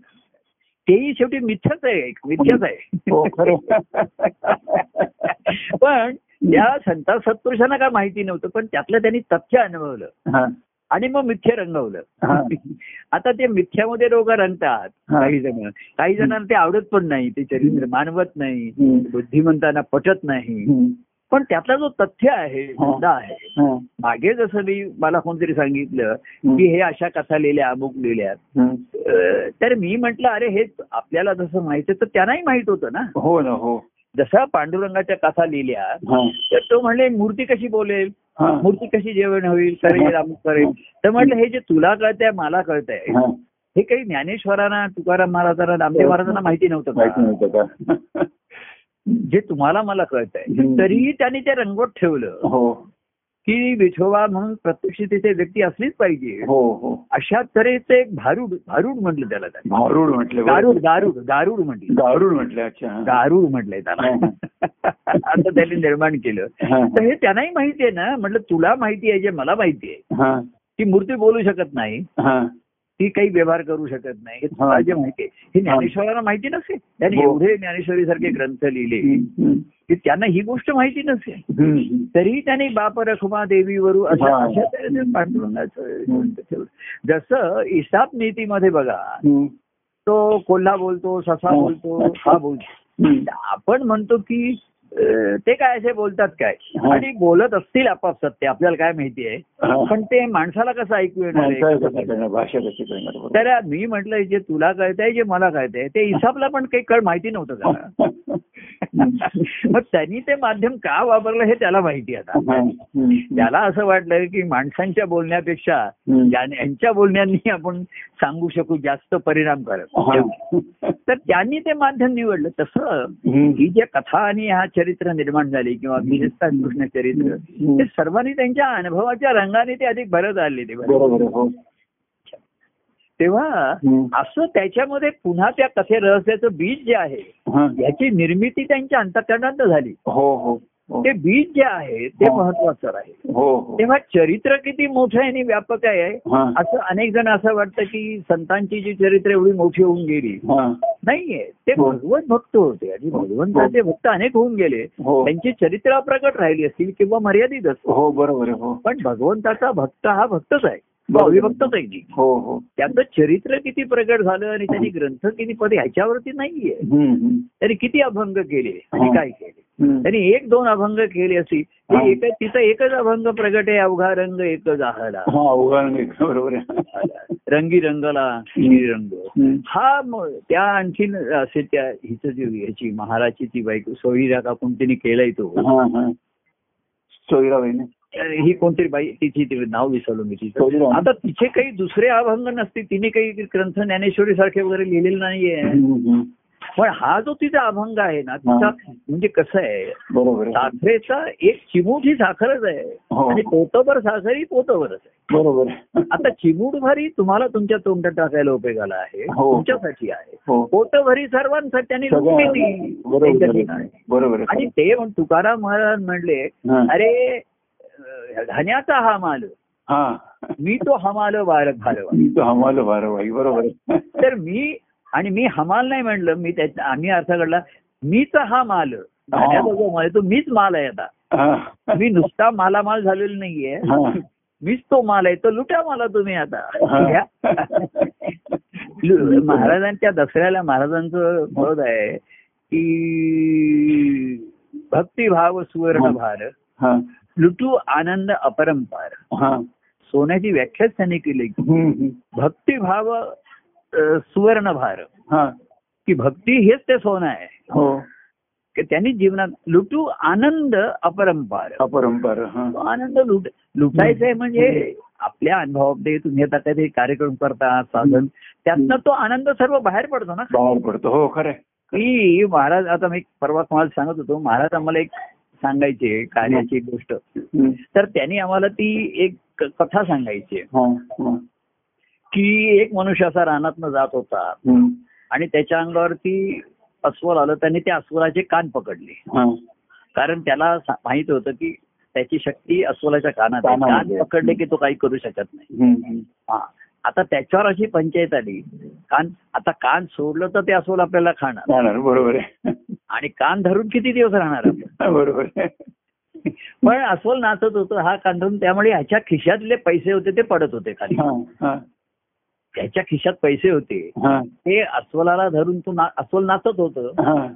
तेही शेवटी मिथ्याच आहे एक मिथ्याच आहे. हो खरं. पण त्या संत सत्पुरुषांना काय माहिती नव्हतं पण त्यातलं त्यांनी तथ्य अनुभवलं. आणि मग मिथ्य रंगवलं. आता ते मिथ्यामध्ये लोक रंगतात. काही जण. काही जणांना ते आवडत पण नाही ते चरित्र मानवत नाही. बुद्धिमंतांना पटत नाही. पण त्यातला जो तथ्य आहे हा. मुद्दा आहे हा. मागे जसं मी मला कोणतरी सांगितलं. की हे अशा कथा लिहिल्या अमुक लिहिल्या. तर मी म्हंटल अरे हे आपल्याला जसं माहिती तर त्यांनाही माहीत होतं ना. हो ना हो. जसं पांडुरंगाच्या कथा लिहिल्या हा. तर तो म्हणले मूर्ती कशी बोलेल? हा. मूर्ती कशी जेवण होईल? करेल अमुक करेल? तर म्हटलं हे जे तुला कळतंय मला कळतंय. हा. हे काही ज्ञानेश्वरांना तुकाराम महाराजांना नामदेव महाराजांना माहिती नव्हतं जे तुम्हाला मला कळतंय हम्म. तरीही त्यांनी ते रंगवत ठेवलं. हो. की विठोबा म्हणून प्रत्यक्ष तिथे व्यक्ती असलीच पाहिजे. हो हो. अशा तऱ्हेचं एक भारूड भारूड म्हटलं त्याला. भारूड म्हटले गारुड गारुड गारुड म्हटलं. गारुड म्हटले अच्छा. गारुड म्हटलंय त्याला. असं त्यांनी निर्माण केलं. तर हे त्यांनाही माहिती आहे ना. म्हटलं तुला माहिती आहे जे मला माहिती आहे. ती मूर्ती बोलू शकत नाही. हा काही व्यवहार करू शकत नाही हे जे माहिती आहे हे ज्ञानेश्वरांना माहिती नसेल त्यांनी हो. एवढे ज्ञानेश्वरी सारखे ग्रंथ लिहिले. की त्यांना ही गोष्ट माहिती नसेल हम्म. तरीही त्यांनी बाप रखुमा देवीवरू अशा. अशा जसं इसाप नीतीमध्ये बघा. तो कोल्हा बोलतो ससा. बोलतो हा बोलतो. आपण म्हणतो की ते काय असे बोलतात काय. आणि बोलत असतील आपापसात ते आपल्याला काय माहिती आहे. पण ते माणसाला कसं ऐकू येणार. तर मी म्हटलं जे तुला कळतंय जे मला कळतंय ते इसापला पण काही कळ माहिती नव्हतं त्याला मग त्यांनी ते माध्यम का वापरलं हे त्याला माहिती आता. त्याला असं वाटलं की माणसांच्या बोलण्यापेक्षा यांच्या बोलण्यांनी आपण सांगू शकू जास्त परिणामकारक हा. तर त्यांनी ते माध्यम निवडलं तसं. ही जे कथा आणि हा चरित्र निर्माण झाली किंवा विशेषतः कृष्ण चरित्र. ते सर्वांनी त्यांच्या अनुभवाच्या रंगाने ते अधिक भरत आले ते हो तेव्हा. असं त्याच्यामध्ये पुन्हा त्या कथे रहस्याचं बीज जे आहे हा. याची निर्मिती त्यांच्या अंतकरणात झाली हो हो हो ते बीज जे आहे ते हो. महत्वाचं आहे हो हो. तेव्हा चरित्र किती मोठं आहे आणि व्यापक आहे हा. असं अनेक जण असं वाटतं की संतांची जी चरित्र एवढी मोठी होऊन गेली. हा. नाहीये. ते हो. भगवत भक्त होते. आणि भगवंताचे भक्त अनेक होऊन गेले. हो. त्यांची चरित्र प्रकट राहिली असतील किंवा मर्यादित असतील. हो बरोबर हो. पण भगवंताचा भक्त हा भक्तच आहे. अविभक्तच आहे हो हो. त्याचं चरित्र किती प्रकट झालं आणि त्यांनी ग्रंथ किती पदे ह्याच्यावरती नाहीये. त्यांनी किती अभंग केले आणि हा. काय केले. त्यांनी एक दोन अभंग केले एक तिचा एकच अभंग प्रगट आहे अवघा रंग एकच आहला हा. बरोबर रंगी रंगला हम्म. हा त्या आणखीन असे त्या हिचं जी ह्याची महाराची ती बायको सोयीरा का कोणतीने केलाय तो. सोयराबाईने ही. कोणतरी बाई तिची नाव विसरलो मी तिचं. आता तिचे काही दुसरे अभंग नसतील तिने काही ग्रंथ ज्ञानेश्वरी सारखे वगैरे लिहिलेले नाहीये. पण हा जो तिचा अभंग आहे ना तिचा म्हणजे कसं आहे बरोबर साखरेचा एक चिमूट ही साखरच आहे हो. आणि पोतभर साखर ही पोतभरच आहे. बरोबर. आता चिमूटभरी तुम्हाला तुमच्या तोंडात टाकायला उपयोगाला आहे हो. तुमच्यासाठी आहे. हो. पोतभरी सर्वांसाठी त्यांनी बरोबर आणि ते म्हण तुकाराम महाराज म्हणले. अरे धान्याचा हा माल. हा. मी तो हमाल वार घालवा मी तो हमाल बाराबाई बरोबर तर मी आणि मी हमाल नाही म्हणलं मी त्याच्या आम्ही अर्थ काढला मीच हा माल धान्याचा जो माल तो मीच माल आहे आता. मी नुसता मालामाल झालेलो नाहीये. मीच तो माल आहे तो लुटा मला तुम्ही आता. महाराजांच्या दसऱ्याला महाराजांचं मत आहे की भक्तिभाव सुवर्ण भार लुटू आनंद अपरंपार. सोन्याची व्याख्याच त्यांनी केली. भक्तिभाव अ, सुवर्ण भार हा. की भक्ती हेच ते सोनं आहे. हो. की त्यांनी जीवनात लुटू आनंद अपरंपार. अपरंपार हा. आनंद लुट लुटायचा आहे म्हणजे आपल्या अनुभवामध्ये तुम्ही आता काही कार्यक्रम करता साधन त्यातनं तो आनंद सर्व बाहेर पडतो ना? बाहेर पडतो. हो खरंय. की महाराज आता मी परवा तुम्हाला सांगत होतो महाराज आम्हाला एक सांगायचे कार्याची गोष्ट. तर त्यांनी आम्हाला ती एक कथा सांगायची. हा, हा. की एक मनुष्य असा रानातनं जात होता. आणि त्याच्या अंगावरती अस्वल आलं त्यांनी त्या अस्वलाचे कान पकडले. कारण त्याला माहीत होतं की त्याची शक्ती अस्वलाच्या कानात. कान पकडले की तो काही करू शकत नाही. हा. आता त्याच्यावर अशी पंचायत आली. कान आता कान सोडलं तर ते अस्वल आपल्याला खाणार. बरोबर आहे. आणि कान धरून किती दिवस राहणार बरोबर पण अस्वल नाचत होतं. हा कान धरून त्यामुळे ह्याच्या खिशातले पैसे होते ते पडत होते खाली. त्याच्या खिशात पैसे होते. हा, ते अस्वलाला धरून तो अस्वल नाचत होतं. हा.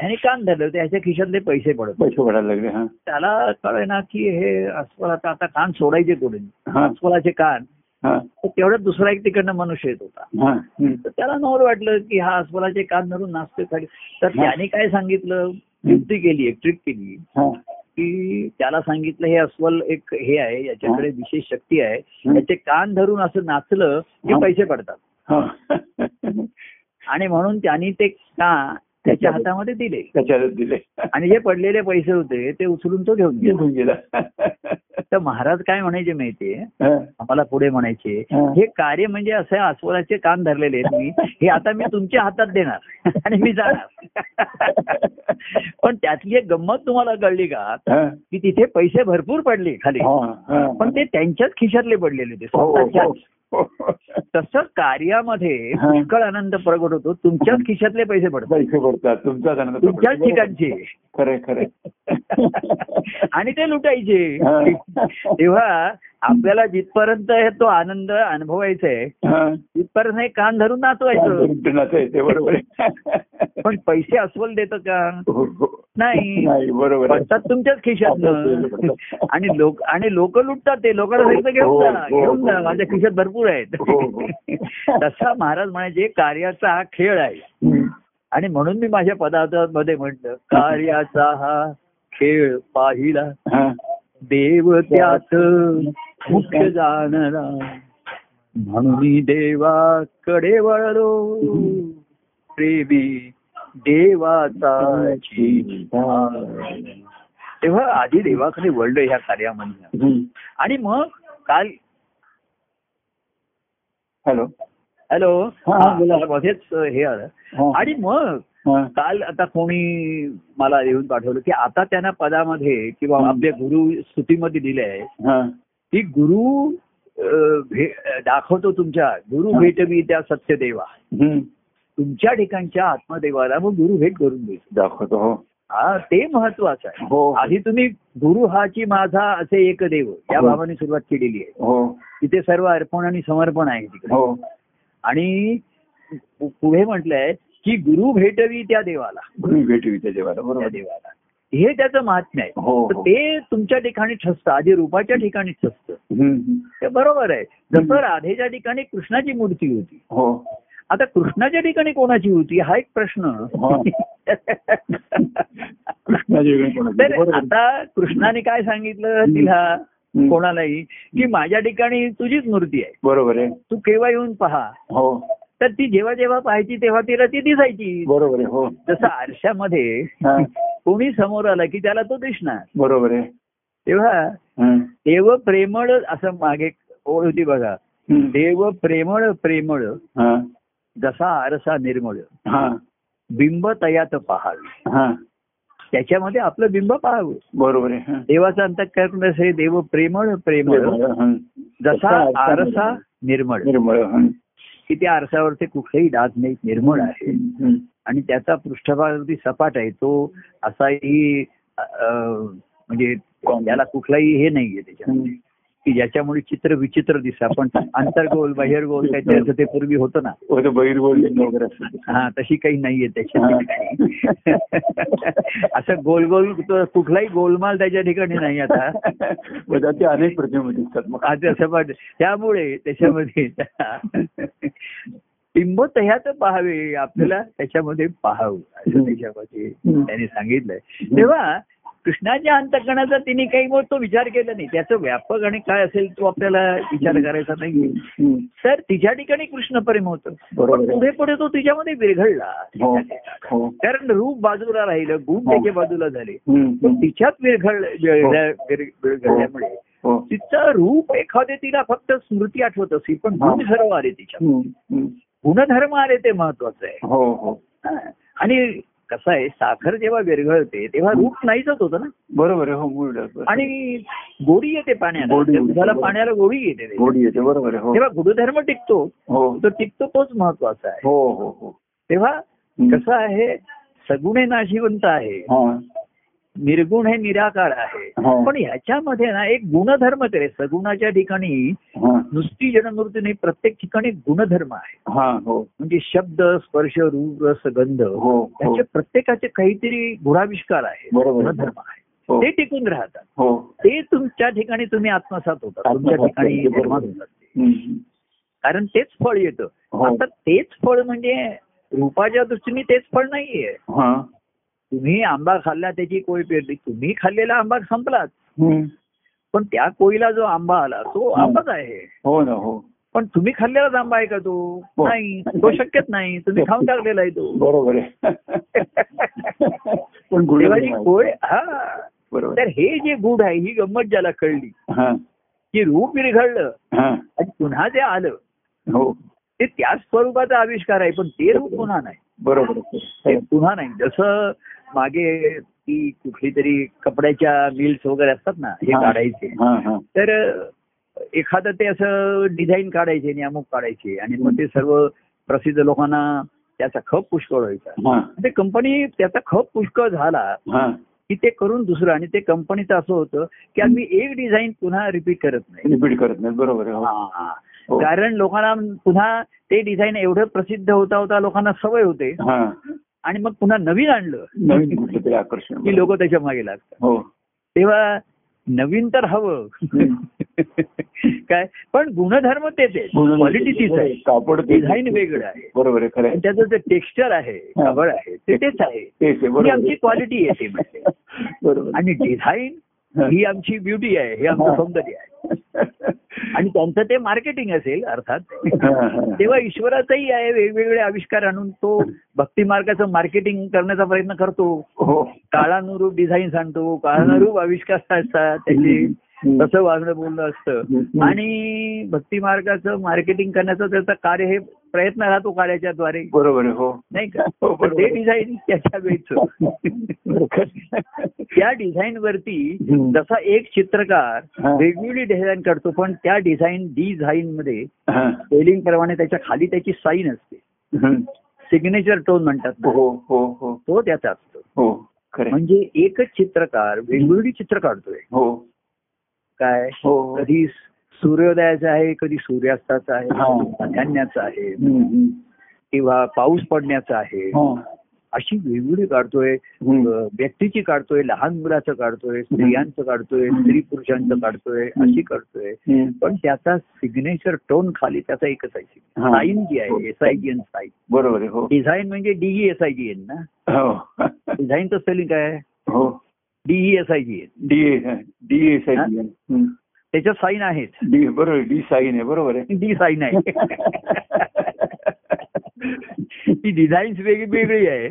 त्याने कान धरले होते ह्याच्या खिशातले पैसे पडत. पैसे पडायला लागले हा. त्याला कळे ना की हे अस्वल आता आता कान सोडायचे कुठे हा, अस्वलाचे कान. हा, तर तेवढ्यात दुसरा एक तिकडनं मनुष्य येत होता. हा. तर त्याला नवर वाटलं की हा अस्वलाचे कान धरून नाचतोय. तर त्याने काय सांगितलं? युक्ती केली एक ट्रिक केली. की त्याला सांगितलं हे अस्वल एक हे आहे याच्याकडे विशेष शक्ती आहे. याचे कान धरून असं नाचलं की. पैसे पडतात हा. आणि म्हणून त्यांनी ते का त्याच्या हातामध्ये दिले. त्याच्यात दिले. आणि जे पडलेले पैसे होते ते उचलून तो घेऊन गेला. निघून गेला. तर महाराज काय म्हणायचे माहितीये? हा, आम्हाला पुढे म्हणायचे हा. हे कार्य म्हणजे असं आहे, अस्वलाचे कान धरलेले आहेत मी. हे आता मी तुमच्या हातात देणार आणि मी जाणार. पण त्यातली एक गंमत तुम्हाला कळली का? हा, की तिथे पैसे भरपूर पडले खाली. हा, हा. पण ते त्यांच्याच खिशातले पडलेले ते तसं कार्यामध्ये. पुष्कळ आनंद प्रगट होतो. तुमच्याच खिशातले पैसे पडतात. पैसे पडतात. तुमचाच आनंद तुमच्याच ठिकाणचे. खरंय खरंय. आणि ते लुटायचे. तेव्हा आपल्याला जिथपर्यंत हे तो आनंद अनुभवायचा आहे हा. तिथपर्यंत हे कान धरून नाचवायचं बरोबर पण पैसे अस्वल देतं का हो, हो. नाही नाही बरोबर. पडतात तुमच्याच खिशातनं आणि लोक आणि लोक लुटतात ते लोकांना सांगितलं घेऊन हो, जा हो, घेऊन जा हो. माझ्या खिशात भरपूर आहेत हो, हो. तसा महाराज म्हणायचे कार्याचा हा खेळ आहे. आणि म्हणून मी माझ्या पदार्थामध्ये म्हटलं कार्याचा हा खेळ पाहिला हा. देव त्यात मुख्य जाणला म्हणून देवाकडे वळलो प्रेमी देवाचा तेव्हा आधी देवाकडे वळलं ह्या कार्यामध्ये. आणि मग काल हॅलो हॅलो बोला. मध्येच हे आलं. आणि मग. काल आता कोणी मला येऊन पाठवलं की आता त्यांना पदामध्ये किंवा. आपल्या गुरु स्तुतीमध्ये दिले आहे. की गुरु दाखवतो तुमच्या गुरु हं. भेटवी त्या सत्यदेवा. तुमच्या ठिकाणच्या आत्मदेवाला मग गुरु भेट करून देतो दाखवतो हो. हा ते महत्वाचं आहे. हो. आधी तुम्ही गुरु हाची माझा असे एक देव या हो. भावाने सुरुवात केलेली आहे. हो. तिथे सर्व अर्पण आणि समर्पण आहे तिकडे. हो. आणि पुढे म्हटलंय की गुरु भेटवी त्या देवाला. गुरु भेटू त्या देवाला बरोबर. देवाला. हे त्याचं महात्म्य आहे. हो हो. ते तुमच्या ठिकाणी ठसतं आधी रूपाच्या ठिकाणी ठसतं. ते बरोबर आहे. जसं. राधेच्या ठिकाणी कृष्णाची मूर्ती होती. हो. आता कृष्णाच्या ठिकाणी कोणाची होती? हा एक प्रश्न. हो. तर. आता कृष्णाने काय सांगितलं तिला. कोणालाही? की माझ्या ठिकाणी तुझीच मूर्ती आहे. बरोबर आहे. तू केव्हा येऊन पहा? हो. तर ती जेव्हा जेव्हा पाहायची तेव्हा तिला ती दिसायची बरोबर आहे हो जसं आरशामध्ये. कोणी समोर आला की त्याला तो दिसणार बरोबर आहे तेव्हा. देव प्रेमळ असं मागे ओळ होती बघा. देव प्रेमळ प्रेमळ. जसा आरसा निर्मळ. बिंब तयात पहावे हा. त्याच्यामध्ये आपलं बिंब पाहावं बरोबर आहे. देवाचं अंतकरण असे देव प्रेमळ प्रेमळ. जसा आरसा निर्मळ निर्मळ. की त्या आरसावरती कुठलेही डाग नाही निर्मळ आहे. आणि त्याचा पृष्ठभाग अगदी सपाट आहे तो असाही म्हणजे त्याला कुठलाही हे नाहीये त्याच्यामध्ये. की ज्याच्यामुळे चित्र विचित्र दिसतं. पण अंतर्गोल बाहेरगोल काहीतरी असं ते पूर्वी होतं ना. बहिर्गोल हा तशी काही नाहीये त्याच्या असं गोल गोल कुठलाही गोलमाल त्याच्या ठिकाणी नाही आता. अनेक प्रतिमा दिसतात मग. आज असं पण त्यामुळे त्याच्यामध्ये टिंबत ह्यात पाहावे आपल्याला त्याच्यामध्ये पाहावं असं त्याच्यामध्ये त्यांनी सांगितलंय. तेव्हा कृष्णाच्या अंतकणाचा तिने काही मग तो विचार केला नाही त्याचं व्यापक आणि काय असेल तो आपल्याला विचार करायचा नाही. तर तिच्या ठिकाणी कृष्ण प्रेम होतं. पुढे पुढे तो तिच्यामध्ये विरघळला हो हो कारण रूप बाजूला राहिलं गुण हो. त्याच्या बाजूला झाले. तिच्यात विरघळ विरघळल्या- विर- विरघळल्यामुळे तिचं रूप एखादे तिला फक्त स्मृती आठवत असेल पण गुण सर्व आले तिच्या. गुणधर्म आले ते महत्वाचं आहे. आणि कसं आहे साखर जेव्हा विरघळते तेव्हा रूप नाहीच होतं ना. बरोबर आहे हो. आणि गोडी येते पाण्याला. पाण्याला गोडी येते. गोडी येते बरोबर आहे हो. तेव्हा गुणधर्म टिकतो हो. तो टिकतो तोच महत्त्वाचा आहे. हो हो हो. तेव्हा. कसं आहे सगुणे नाशिवंत आहे. हा. निर्गुण हे निराकार आहे. हा. पण ह्याच्यामध्ये ना एक गुणधर्म तरी सगुणाच्या ठिकाणी नुसती जन्ममृत्यू नाही प्रत्येक ठिकाणी गुणधर्म आहे. हा म्हणजे शब्द स्पर्श रूप रस गंध हो हो. त्याचे प्रत्येकाचे काहीतरी गुणाविष्कार आहे. गुणधर्म आहे. हो. ते टिकून राहतात. हो. ते तुमच्या ठिकाणी तुम्ही आत्मसात होता तुमच्या ठिकाणी. कारण तेच फळ येतं. आता तेच फळ म्हणजे रूपाच्या दृष्टीने तेच फळ नाहीये. हा. तुम्ही आंबा खाल्ला त्याची कोळी पेरली. तुम्ही खाल्लेला आंबा संपलाच. हम्म. पण त्या कोळीला जो आंबा आला तो. आंबाच आहे. हो ना हो. पण तुम्ही खाल्लेलाच आंबा आहे का तो? हो. नाही. तो शक्यच नाही. तुम्ही खाऊन टाकलेला आहे तो. बरोबर आहे. जी कोळ हा. बरोबर. तर हे जे गुढ आहे ही गंमत ज्याला कळली. हा. की रूप हा. आणि पुन्हा ते आलं. हो. ते त्याच स्वरूपाचा आविष्कार आहे पण ते रूप पुन्हा नाही. बरोबर. ते. पुन्हा नाही. जसं मागे ती कुठली तरी कपड्याच्या मिल्स वगैरे असतात ना हे. काढायचे. तर एखादं ते असं डिझाईन काढायचे आणि अमुक काढायचे आणि मग ते सर्व प्रसिद्ध लोकांना त्याचा खप पुष्कळ व्हायचा. ते कंपनी त्याचा खप पुष्कळ झाला की ते करून दुसरं आणि ते कंपनीचं असं होतं की आम्ही एक डिझाईन पुन्हा रिपीट करत नाही. रिपीट करत नाही. बरोबर हो. कारण लोकांना पुन्हा ते डिझाईन एवढं प्रसिद्ध होता होता लोकांना सवय होते. आणि मग पुन्हा नवीन आणलं. नवीन आकर्षण की लोक त्याच्यामागे लागतात. हो. तेव्हा नवीन तर हवं. काय? पण गुणधर्म तेच आहे क्वालिटी तीच आहे. कापड डिझाईन वेगळं आहे. बरोबर आहे. त्याचं जे टेक्स्चर आहे. कापड आहे ते तेच आहे. आमची. क्वालिटी आहे ती म्हणजे. बरोबर. आणि डिझाईन हा. आमची ब्युटी आहे हे आमचं. सौंदर्य आहे आणि त्यांचं ते मार्केटिंग असेल अर्थात. तेव्हा ईश्वराचाही आहे वेगवेगळे आविष्कार आणून तो भक्ती मार्गाचं मार्केटिंग करण्याचा प्रयत्न करतो हो काळानुरूप डिझाईन सांगतो काळानुरूप आविष्कार असतात त्याचे. तसं वागणं बोलणं असतं. आणि भक्ती मार्गाचं मार्केटिंग करण्याचं त्याचं कार्य हे प्रयत्न राहतो कार्याच्या द्वारे बरोबर हो नाही का हो. ते डिझाईन त्याच्या वेळचं त्या डिझाईन वरती. जसा एक चित्रकार. वेगवेगळी डिझाईन करतो पण त्या डिझाईन डिझाईन मध्ये. स्पेलिंग प्रमाणे त्याच्याखाली त्याची साईन असते. सिग्नेचर टोन म्हणतात हो हो हो तो त्याचा असतो हो. म्हणजे एकच चित्रकार वेगवेगळी चित्र काढतोय हो काय? हो. कधी सूर्योदयाचं आहे कधी सूर्यास्ताचं आहे हा. प्राधान्याचं आहे. किंवा पाऊस पडण्याचं आहे. हा. अशी वेगवेगळी काढतोय व्यक्तीची काढतोय लहान मुलाचं काढतोय स्त्रियांचं काढतोय स्त्री पुरुषांचं काढतोय अशी करतोय. हम्म. पण त्याचा सिग्नेचर टोन खाली त्याचा एकच आहे. हा. साईन जी आहे S I G N sign बरोबर आहे हो. डिझाईन म्हणजे D E S I G N ना. हो. डिझाईनचं स्पेलिंग काय हो. D E S I G N D A D A sign hmm. त्याच्यात साईन आहेत. डी बरोबर डी साईन आहे बरोबर आहे. डी साईन आहे. ती डिझाईन्स वेगळी आहे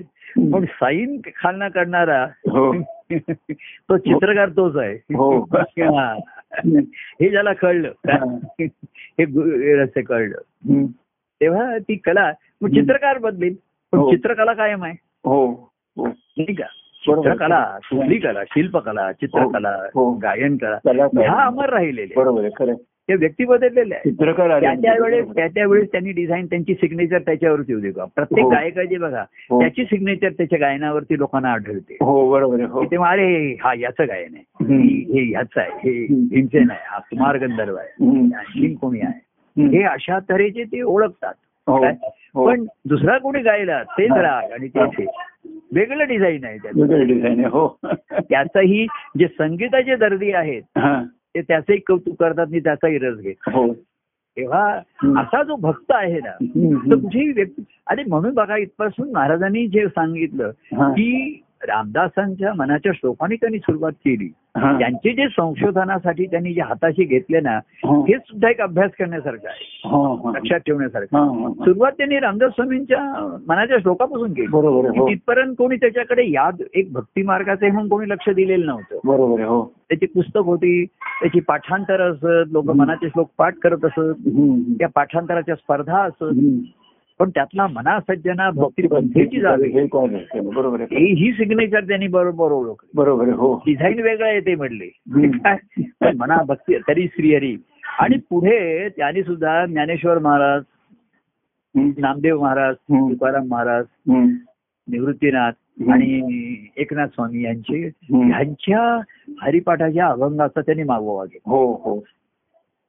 पण साईन खालना करणारा हो. तो चित्रकार तोच आहे. हो. हा. ज्याला कळलं हे. रस्ते कळलं. तेव्हा ती कला चित्रकार बदलेल. पण हो. चित्रकला कायम आहे. हो. नाही का. चित्रकला कुठली कला शिल्पकला चित्रकला हो. गायन कला? ह्या अमर राहिलेल्या बरोबर. ते व्यक्ती बदललेले आहेत त्या त्या वेळेस त्या त्या वेळेस त्यांनी डिझाईन त्यांची सिग्नेचर त्याच्यावरती होती का प्रत्येक हो. गायकाची बघा हो. त्याची सिग्नेचर त्याच्या गायनावरती लोकांना आढळते हो बरोबर हो तेव्हा अरे हा याचं गायन आहे. ही- हे ह्याचं आहे हे. भीमसेन आहे हा कुमार गंधर्व आहे. आणखीन कोणी आहे. हे अशा तऱ्हेचे ते ओळखतात हो? हो पण दुसरा कोणी गायला तेच हा. राग आणि तेच हे वेगळं डिझाईन आहे त्याचं वेगळं डिझाईन आहे हो त्याचंही जे संगीताचे दर्दी आहेत ते त्याचंही कौतुक करतात आणि त्याचाही रस घेत हो तेव्हा. असा जो भक्त आहे ना. तर तुझी व्यक्ती आणि म्हणून बघा इथपासून महाराजांनी जे सांगितलं. की रामदासांच्या मनाच्या श्लोकाने त्यांनी सुरुवात केली. त्यांचे जे संशोधनासाठी त्यांनी जे हाताशी घेतले ना हा. सुद्धा एक अभ्यास करण्यासारखं आहे. लक्षात ठेवण्यासारखं. सुरुवात त्यांनी रामदास स्वामींच्या मनाच्या श्लोकापासून केली हो तिथपर्यंत कोणी त्याच्याकडे याद एक भक्ती मार्गाचे म्हणून कोणी लक्ष दिलेलं नव्हतं बरोबर हो त्याची पुस्तक होती त्याची पाठांतर असत लोक मनाचे श्लोक पाठ करत असत. त्या पाठांतराच्या स्पर्धा असत. पण त्यातला मनासज्जना भक्ती पंथेची जावी हे? बरोबर आहे ही सिग्नेचर त्यांनी बरोबर ओळखली बरोबर हो डिझाईन वेगळं आहे ते म्हणले. काय मना भक्ती तरी श्रीहरी आणि पुढे त्यांनी सुद्धा ज्ञानेश्वर महाराज. नामदेव महाराज. तुकाराम महाराज. निवृत्तीनाथ. आणि एकनाथ स्वामी यांचे. ह्यांच्या हरिपाठाच्या अभंगाचा त्यांनी मागोवा घेतला हो हो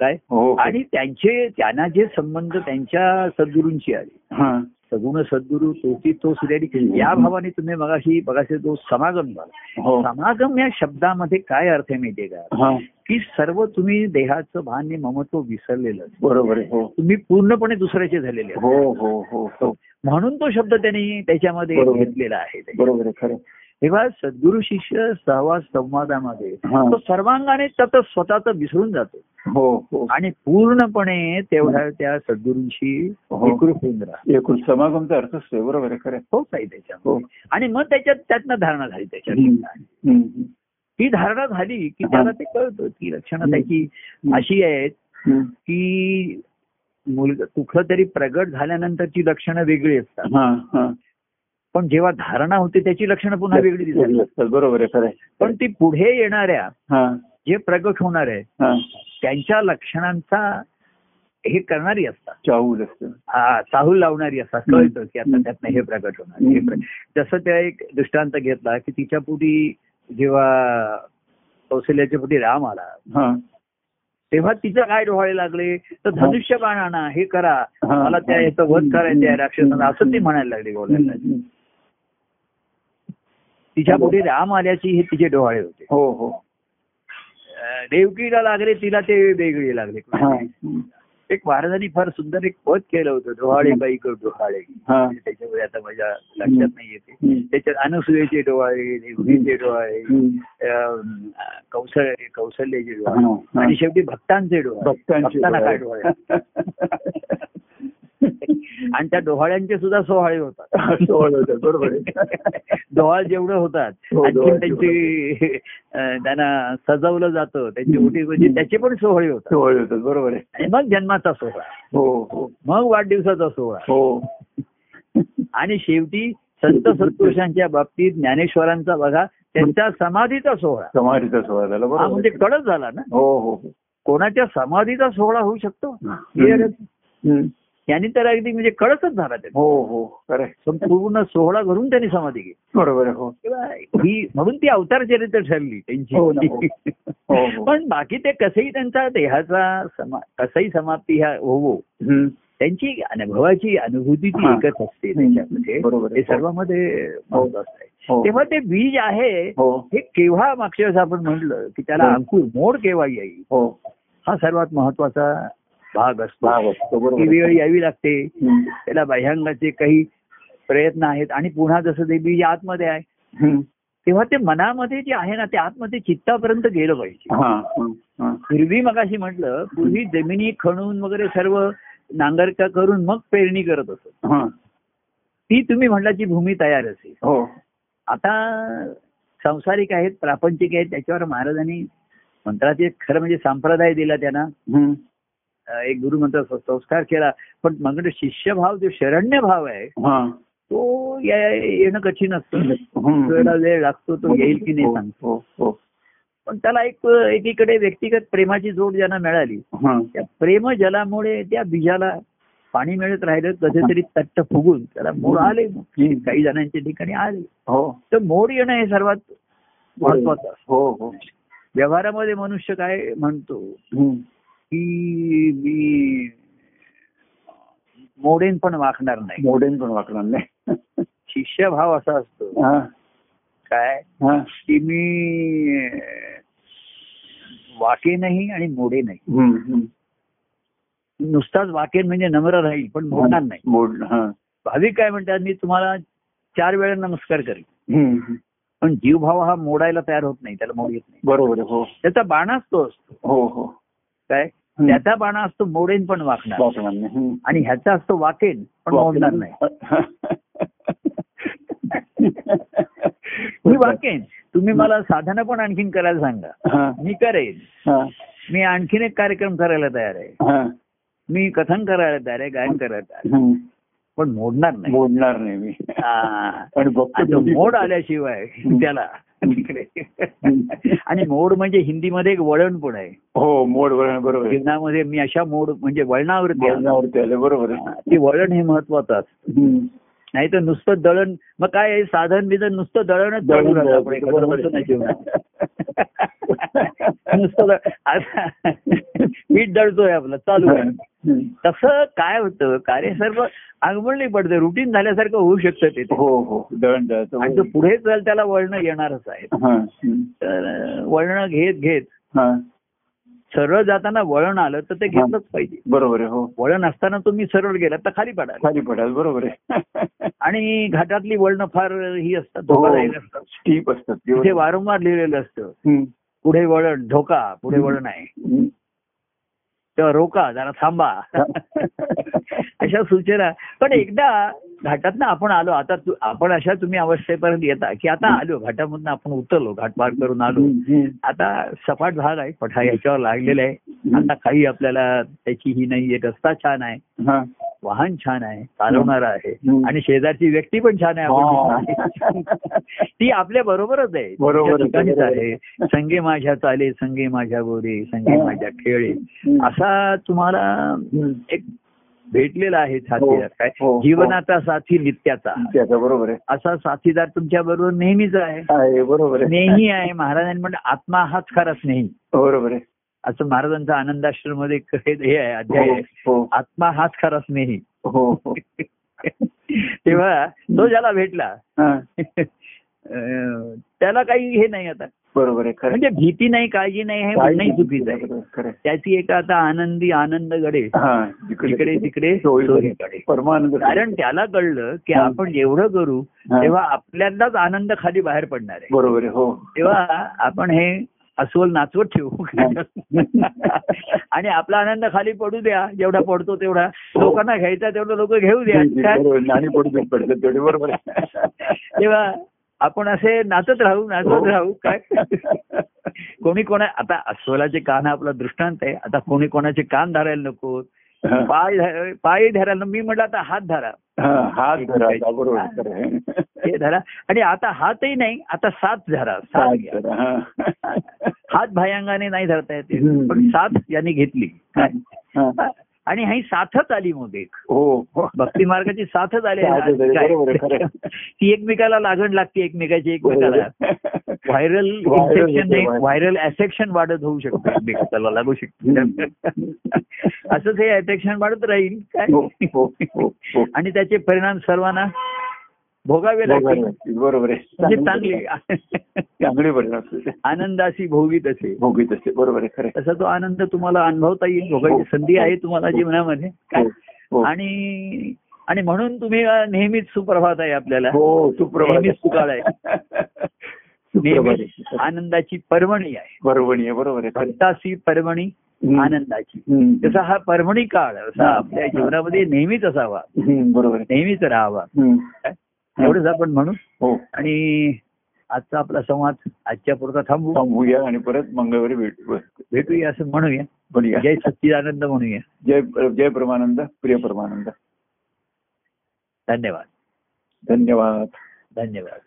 काय हो. आणि त्यांचे त्यांना जे संबंध त्यांच्या सद्गुरूंशी आले हा. सगुण सद्गुरू तोची तो सूर्याडी या भावाने तुम्ही मगाशी बघाशी तो समागम झाला. हो. समागम या शब्दामध्ये काय अर्थ आहे माहितीये का? की सर्व तुम्ही देहाचं भान आणि ममत्व विसरलेलं. बरोबर हो. तुम्ही पूर्णपणे दुसऱ्याचे झालेले. हो हो हो म्हणून तो शब्द त्यांनी त्याच्यामध्ये. घेतलेला आहे. बरोबर खरं. तेव्हा सद्गुरु शिष्य सहवास संवादामध्ये हा. तो सर्वांगाने त्यात स्वतःच विसरून जातो. हो हो. आणि पूर्णपणे तेवढ्या त्या सद्गुरूंशी हो. होऊन समागमचा अर्थ बरोबर खरं. आहे. होत आहे त्याच्यात हो. आणि मग त्याच्यात त्यातनं धारणा झाली त्याच्यात. ही धारणा झाली की त्याला ते कळतं की लक्षणं त्याची अशी आहेत. की मुलगा कुठलं तरी प्रगट झाल्यानंतरची लक्षणं वेगळी असतात. हा हा. पण जेव्हा धारणा होते त्याची लक्षणं पुन्हा वेगळी असतात. बरोबर आहे खरं. पण ती पुढे येणाऱ्या जे प्रगट होणार आहे त्यांच्या लक्षणांचा हे करणारी असतात. चाहूल असतं. हा, चाहूल लावणारी असतात. कळतं की आता त्यातनं हे प्रगट होणार हे जसं त्या एक दृष्टांत घेतला की तिच्या पुढी जेव्हा कौशल्याच्या पुढी राम आला तेव्हा तिचं काय डोहाळे लागले? तर धनुष्य बाण आणा हे करा. मला त्या याचं वध करायचं आहे राक्षसांना असं ती म्हणायला लागली बोलायला. तिच्या पुढे राम आल्याची हे तिचे डोहाळे होते. हो हो. देवकीला लागले तिला ते वेगळे लागले. हा. एक महाराजांनी फार सुंदर एक पद केलं होतं डोहाळे बाई कर डोहाळे. हा. त्याच्यामुळे आता माझ्या लक्षात नाही येते. त्याच्यात अनुसूयेचे डोहाळे देवकीचे डोहाळे कौशल कौशल्याचे डोहाळे. हा, हा. आणि शेवटी भक्तांचे डोहाळे. भक्तांची भक्तांना काय डोहाळे? आणि त्या डोहाळ्यांचे सुद्धा सोहाळे होतात. सोहळ होतात, बरोबर आहे. डोहाळ जेवढं होतात हो, त्यांची त्यांना सजवलं जातं त्यांची मोठी म्हणजे त्याचे पण सोहळे होतात. सोहळ होतात बरोबर आहे. आणि मग जन्माचा सोहळा. हो हो. मग वाढदिवसाचा सोहळा. हो. आणि शेवटी संत सत्पुरुषांच्या बाबतीत ज्ञानेश्वरांचा बघा त्यांच्या समाधीचा सोहळा. समाधीचा सोहळा झाला बरोबर म्हणजे. कडक झाला ना? हो हो हो. कोणाच्या समाधीचा सोहळा होऊ शकतो? त्यांनी तर अगदी म्हणजे कळतच झाला त्याचा हो हो. संपूर्ण सोहळा घरून त्यांनी समाधी घेतली बरोबर हो ही म्हणून ती अवतार चरित्र ठरली ना, हो. त्यांची हो, हो. पण बाकी ते कसंही त्यांचा देहाचा समा कसंही समाप्ती ह्या होवो. त्यांची अनुभवाची अनुभूती ती. एकच असते त्याच्यामध्ये. हे सर्वांमध्ये तेव्हा ते बीज आहे हो केव्हा मागच्या वेळेस आपण म्हटलं की त्याला. अंकुर मोड केव्हा येईल हो हा सर्वात महत्त्वाचा भाग असतो ती. वेळ यावी लागते. त्याला बाह्यांगाचे काही प्रयत्न आहेत आणि पुन्हा जसं ते बीज आतमध्ये आहे. तेव्हा ते मनामध्ये जे आहे ना ते आतमध्ये चित्तापर्यंत गेलं पाहिजे. पूर्वी मगाशी म्हटलं पूर्वी जमिनी खणून वगैरे सर्व नांगरका करून मग पेरणी करत असत. ती तुम्ही म्हटल्याची भूमी तयार असेल हो आता संसारिक आहेत प्रापंचिक आहेत त्याच्यावर महाराजांनी मंत्राचे खरं म्हणजे संप्रदाय दिला त्यांना एक गुरुमंत्र स- संस्कार केला. पण मग शिष्यभाव जो शरण्य भाव आहे हा. तो या- येणं कठीण असतं. वेळ लागतो तो येईल की नाही हो, सांगतो. हो हो. पण त्याला एक एकीकडे व्यक्तिगत प्रेमाची जोड ज्यांना मिळाली हा. त्या प्रेम जलामुळे त्या बीजाला पाणी मिळत राहिलं कधीतरी तट्ट फुगून त्याला मोड आले. काही जणांच्या ठिकाणी आले. हो. तर मोड येणं हे सर्वात महत्वाचं. हो हो. व्यवहारामध्ये मनुष्य काय म्हणतो. की मी मोडेन पण वाकणार नाही. मोडेन पण वाकणार नाही. शिष्यभाव असा असतो. हा. काय? हा. की मी वाकेनही आणि मोडे नाही. नुसताच वाकेन म्हणजे नम्र राहील पण मोडणार नाही. मोड हा. भाविक काय म्हणतात मी तुम्हाला चार वेळा नमस्कार करेन. पण जीवभाव हा मोडायला तयार होत नाही त्याला मोड येत नाही. बरोबर हो. त्याचा बाणाच तो असतो. हो हो. काय. त्याचा बाणा असतो मोडेन पण वाकणार. आणि ह्याचा असतो वाकेन पण मोडणार नाही. मी वाकेन. तुम्ही मला साधनं पण आणखीन करायला सांगा. मी करेन. मी आणखीन एक कार्यक्रम करायला तयार आहे. मी कथन करायला तयार आहे गायन करायला तयार आहे. पण मोडणार नाही. मोडणार नाही मी. दोन्ही- मोड आल्याशिवाय त्याला आणि मोड म्हणजे हिंदीमध्ये एक वळण पण आहे. हो मोड वळण बरोबर. जीवनामध्ये मी अशा मोड म्हणजे वळणावरती. वळणावरती आले बरोबर ते वळण हे महत्वाचं असतं. नाही तर नुसतं दळण मग काय साधन बिधन नुसतं दळणच जीवनात. नुसतं पीठ दळतोय आपलं चालू आहे. तसं काय होतं कार्य सर्व अंगवळणी पडतं रुटीन झाल्यासारखं होऊ शकतं ते हो हो दळण दळायचं आणि तो पुढे चाल त्याला वळणं येणारच आहे. तर वळणं घेत घेत. सरळ जाताना वळण आलं तर ते घेतलंच पाहिजे. बरोबर आहे हो. वळण असताना तुम्ही सरळ गेलात तर खाली पडाल. खाली पडाल बरोबर आहे. आणि घाटातली वळणं फार ही असतात हो धोकादायक असतात स्टीप असतात तिथे वारंवार लिहिलेलं असतं. पुढे वळण धोका पुढे वळण आहे. तेव्हा रोका जरा थांबा. अशा सूचना. पण एकदा घाटातनं आपण आलो आता आपण अशा तुम्ही अवस्थेपर्यंत येता की आता आलो घाटामधनं आपण उतरलो घाट पार करून आलो. आता सपाट भाग आहे पठा याच्यावर लागलेला आहे. आता काही आपल्याला त्याची ही नाही रस्ता छान आहे. हा. वाहन छान आहे चालवणारा आहे. आणि शेजारची व्यक्ती पण छान आहे हा. ती आपल्या बरोबरच आहे. बरोबर आहे, संगे माझ्या चाले संगे माझ्या गोरे संगे हा. माझ्या खेळे. असा तुम्हाला. एक भेटलेला आहे साथीदार. काय? हो, हो. जीवनाचा साथी नित्याचा. त्याचं बरोबर आहे. असा साथीदार तुमच्या बरोबर नेहमीच आहे. बरोबर आहे. स्नेही आहे महाराजांनी म्हणलं आत्मा हाच खरा स्नेही. बरोबर आहे. असं महाराजांचा आनंदाश्रममध्ये हे हे आहे अध्याय आहे हो आत्मा हाच खरा स्नेही हो हो तेव्हा तो ज्याला भेटला हा. त्याला काही हे नाही आता बरोबर आहे म्हणजे भीती नाही काळजी नाही हे म्हणणंही चुकीचं आहे. त्याची एक आता आनंदी आनंद गडे हा इकडे तिकडे. परमानंद कारण त्याला कळलं की हा. आपण जेवढं करू हा. तेव्हा आपल्यालाच आनंद खाली बाहेर पडणार आहे बरोबर आहे हो तेव्हा आपण हे अस्वल नाचवत ठेवू. आणि आपला आनंद खाली पडू द्या जेवढा पडतो तेवढा. लोकांना घ्यायचा तेवढं लोक घेऊ द्या? बरोबर. तेव्हा आपण असे नाचत राहू हो. नाचत राहू काय? कोणी कोणा आता अस्वलाचे कान हा आपला दृष्टांत आहे. आता कोणी कोणाचे कान धरायला नको. हा. पाय पाय धरायला मी म्हटलं आता हात धरा. हा, हात धरा बरोबर. हे धरा आणि आता हातही नाही आता साथ धरा साथ हात हा. भायंगाने नाही धरता येते. पण साथ यांनी घेतली हा. आणि ही साथच आली मग एक हो. भक्ती मार्गाची साथच आली. ती एकमेकाला लागण लागते एकमेकाची एकमेकाला. Viral infection. व्हायरल अफेक्शन वाढत होऊ शकतं एकमेकाला लागू शकतं असंच हे अफेक्शन वाढत राहील काय हो, हो, हो. आणि त्याचे परिणाम सर्वांना भोगावे लागतील. बरोबर आहे. म्हणजे चांगले चांगले. असते. आनंदाशी भोगीत असे भोगीत असते बरोबर आहे. खरं. तसा तो आनंद तुम्हाला अनुभवता येईल. भोगायची संधी आहे तुम्हाला जीवनामध्ये. हो, हो. आणि आणि म्हणून तुम्ही नेहमीच सुप्रभात आहे आपल्याला. हो. सुप्रभात. सुकाळ आहे. नेहमीच. आनंदाची पर्वणी आहे. परभणी आहे. बरोबर आहे. भक्ताशी पर्वणी. आनंदाची. तसा हा पर्वणी काळ असा आपल्या जीवनामध्ये नेहमीच असावा. बरोबर आहे. नेहमीच राहावा. एवढंच आपण म्हणू हो. आणि आजचा आपला संवाद आजच्या पुरता थांबू. थांबूया आणि परत मंगळवारी भेटू भेटूया असं म्हणूया. बोलूया. जय सच्चिदानंद म्हणूया. जय जय परमानंद प्रिय परमानंद. धन्यवाद. धन्यवाद. धन्यवाद.